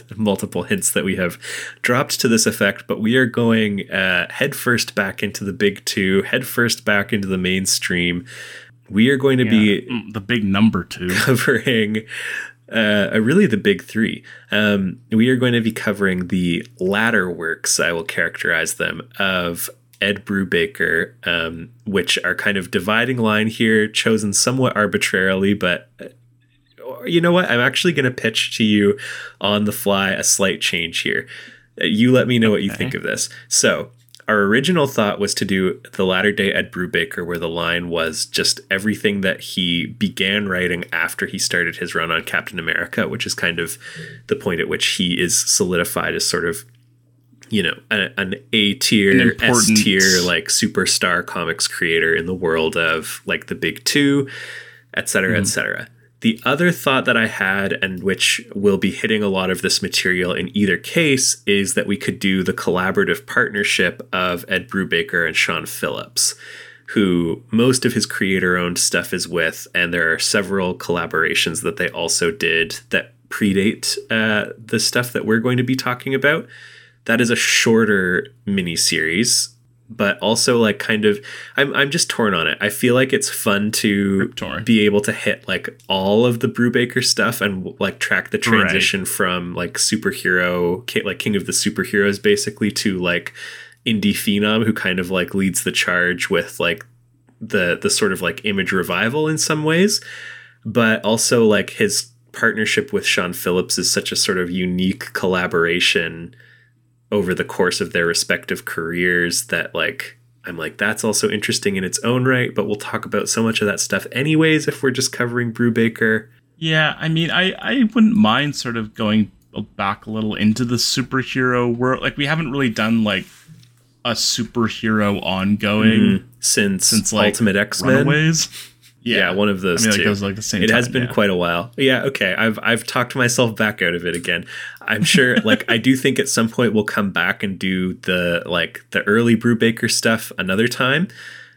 multiple hints that we have dropped to this effect, but we are going uh, headfirst back into the big two, headfirst back into the mainstream. We are going to yeah, be mm, the big number two covering uh, really the big three. Um, we are going to be covering the latter works, I will characterize them, of Ed Brubaker, um, which are kind of dividing line here, chosen somewhat arbitrarily, but uh, you know what? I'm actually going to pitch to you on the fly a slight change here. Uh, you let me know what you think of this. So, our original thought was to do the latter day Ed Brubaker, where the line was just everything that he began writing after he started his run on Captain America, which is kind of the point at which he is solidified as sort of you know a, an A tier, S tier like superstar comics creator in the world of like the big two, et cetera, mm. et cetera. The other thought that I had, and which will be hitting a lot of this material in either case, is that we could do the collaborative partnership of Ed Brubaker and Sean Phillips, who most of his creator owned stuff is with, and there are several collaborations that they also did that predate uh, the stuff that we're going to be talking about that is a shorter mini series but also like kind of I'm I'm just torn on it. I feel like it's fun to be able to hit like all of the Brubaker stuff and like track the transition right. from like superhero like King of the Superheroes basically to like indie phenom who kind of like leads the charge with like the the sort of like image revival in some ways, but also like his partnership with Sean Phillips is such a sort of unique collaboration over the course of their respective careers that like I'm like that's also interesting in its own right, but we'll talk about so much of that stuff anyways if we're just covering Brubaker. Yeah, I mean, I I wouldn't mind sort of going back a little into the superhero world. Like we haven't really done like a superhero ongoing mm-hmm. since since like Ultimate X Men. Yeah, yeah, one of those I mean, two. Like, like the same. It time, has been yeah. quite a while. Yeah, okay. I've I've talked myself back out of it again. I'm sure. like I do think at some point we'll come back and do the like the early Brubaker stuff another time.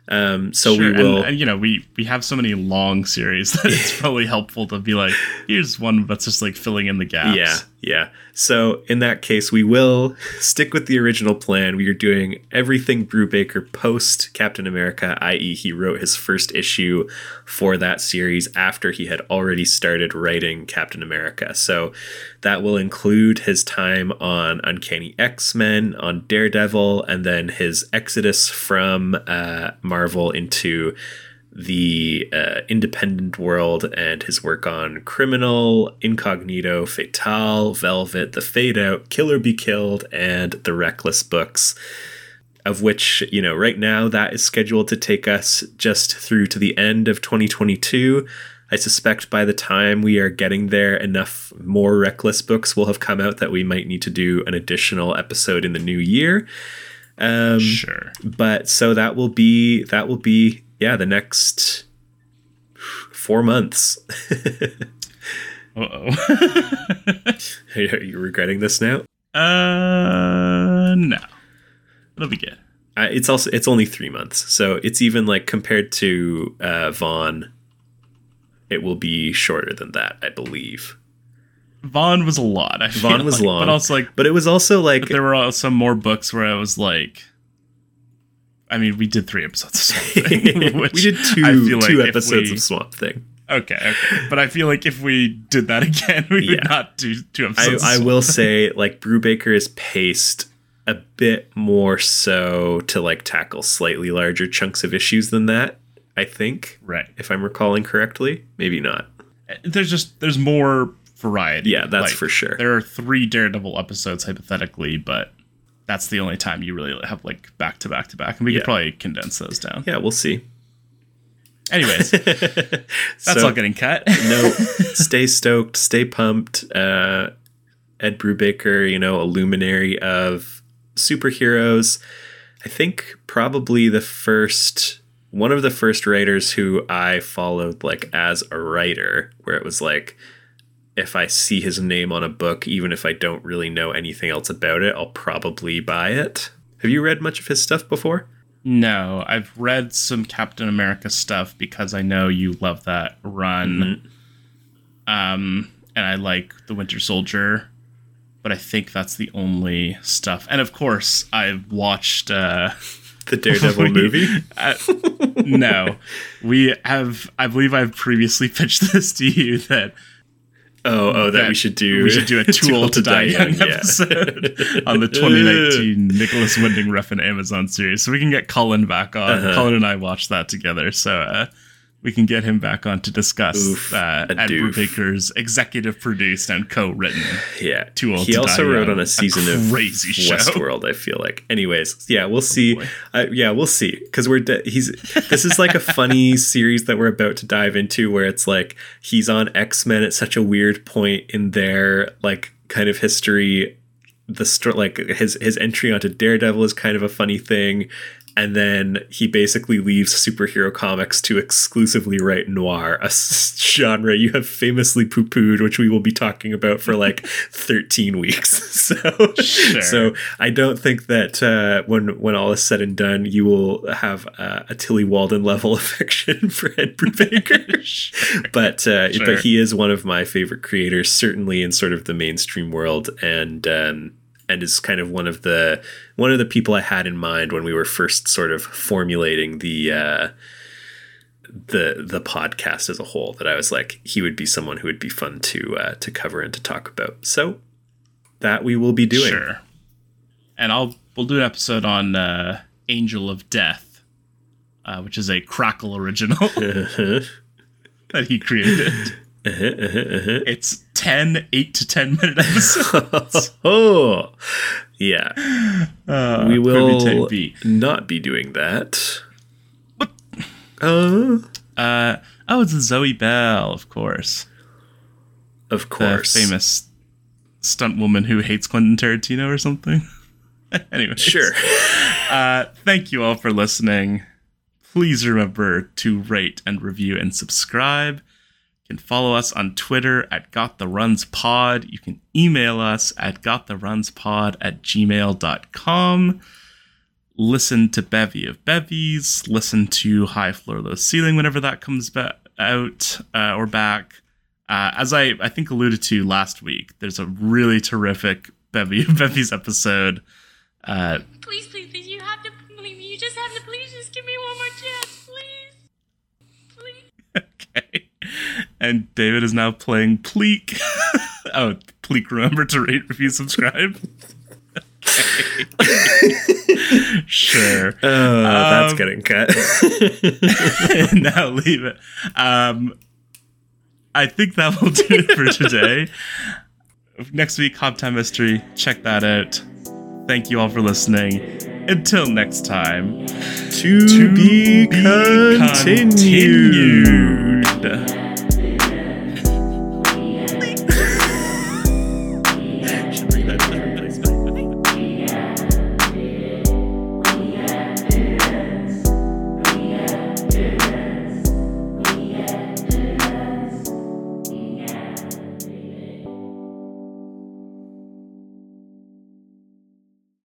Um, so sure. we will, and, and, you know, we we have so many long series that it's probably helpful to be like, here's one that's just like filling in the gaps. Yeah, yeah. So in that case, we will stick with the original plan. We are doing everything Brubaker post Captain America, i.e., he wrote his first issue for that series after he had already started writing Captain America. So that will include his time on Uncanny X Men, on Daredevil, and then his exodus from uh, Marvel into the uh, independent world and his work on Criminal, Incognito, Fatale, Velvet, The Fade Out, Killer Be Killed, and the Reckless books. Of which, you know, right now that is scheduled to take us just through to the end of 2022. I suspect by the time we are getting there, enough more Reckless books will have come out that we might need to do an additional episode in the new year. Um, sure. But so that will be that will be yeah, the next four months. uh oh. Are you regretting this now? Uh, no. It'll be good. Uh, it's also it's only three months, so it's even like compared to uh, Vaughan, it will be shorter than that, I believe. Vaughan was a lot. I Vaughan was like, long, but also like, but it was also like there were also more books where I was like, I mean, we did three episodes of Swamp Thing. we did two two like episodes we, of Swamp Thing. Okay, okay, but I feel like if we did that again, we yeah. would not do two episodes. I, I will say, like Brubaker is paced a bit more so to like tackle slightly larger chunks of issues than that. I think, right? If I'm recalling correctly, maybe not. Eh, there's just there's more variety. Yeah, that's like, for sure. There are three Daredevil episodes hypothetically, but that's the only time you really have like back to back to back, and we Yeah. could probably condense those down. Yeah, we'll see. Anyways, that's So- all getting cut. no, stay stoked, stay pumped. Uh, Ed Brubaker, you know, a luminary of superheroes. I think probably the first one of the first writers who I followed like as a writer, where it was like if I see his name on a book, even if I don't really know anything else about it, I'll probably buy it. Have you read much of his stuff before? No, I've read some Captain America stuff because I know you love that run. Um, and I like the Winter Soldier, but I think that's the only stuff. And of course, I've watched. Uh, The Daredevil We- movie? uh, no, we have. I believe I've previously pitched this to you that Oh, oh, that, we should do. we should do a Too Old to Die Young yeah. episode on the 2019 Nicolas Winding Refn Amazon series. So we can get Colin back on. Uh-huh. Cullen and I watched that together, so uh, we can get him back on to discuss Oof, uh, a Ed doof. Brubaker's executive produced and co-written. Yeah. Too Old he to also wrote on a season of crazy show. Westworld, I feel like. Anyways, yeah, we'll see. boy. uh, yeah, we'll see. Because we're de- he's this is like a funny series that we're about to dive into where it's like he's on X-Men at such a weird point in their like kind of history. The sto- like his his entry onto Daredevil is kind of a funny thing. And then he basically leaves superhero comics to exclusively write noir, a genre you have famously poo pooed, which we will be talking about for like 13 weeks. So, Sure. so I don't think that uh, when when all is said and done, you will have uh, a Tillie Walden level affection for Ed Brubaker. But uh, Sure. but he is one of my favorite creators, certainly in sort of the mainstream world, and um, and is kind of one of the one of the people I had in mind when we were first sort of formulating the. Uh, the the podcast as a whole that I was like he would be someone who would be fun to uh, to cover and to talk about. So that we will be doing. Sure. And I'll we'll do an episode on uh, Angel of Death, uh, which is a Crackle original that he created. It's 10 8 to 10 minute episodes. oh, yeah. Uh, we will not be doing that. Uh, Uh, oh, it's Zoe Bell, of course. of The course. famous stunt woman who hates Quentin Tarantino or something. anyway, Sure. Uh, thank you all for listening. Please remember to rate and review and subscribe. You can follow us on Twitter at Got the Runs Pod. You can email us at gottherunspod at gmail.com. Listen to Bevy of Bevies. Listen to High Floor Low Ceiling whenever that comes ba- out uh, or back. Uh, as I, I think alluded to last week, there's a really terrific Bevy of Bevies episode. Uh, Please, please, please, you have to believe me. You just have to please just give me one more chance, please. Please. Okay. And David is now playing Pleek. oh, Pleek, remember to rate, review, subscribe. Okay. sure. Oh, that's Um, getting cut. now leave it. Um, I think that will do it for today. Next week, Hop Time Mystery. Check that out. Thank you all for listening. Until next time, to, to be, be continued. continued.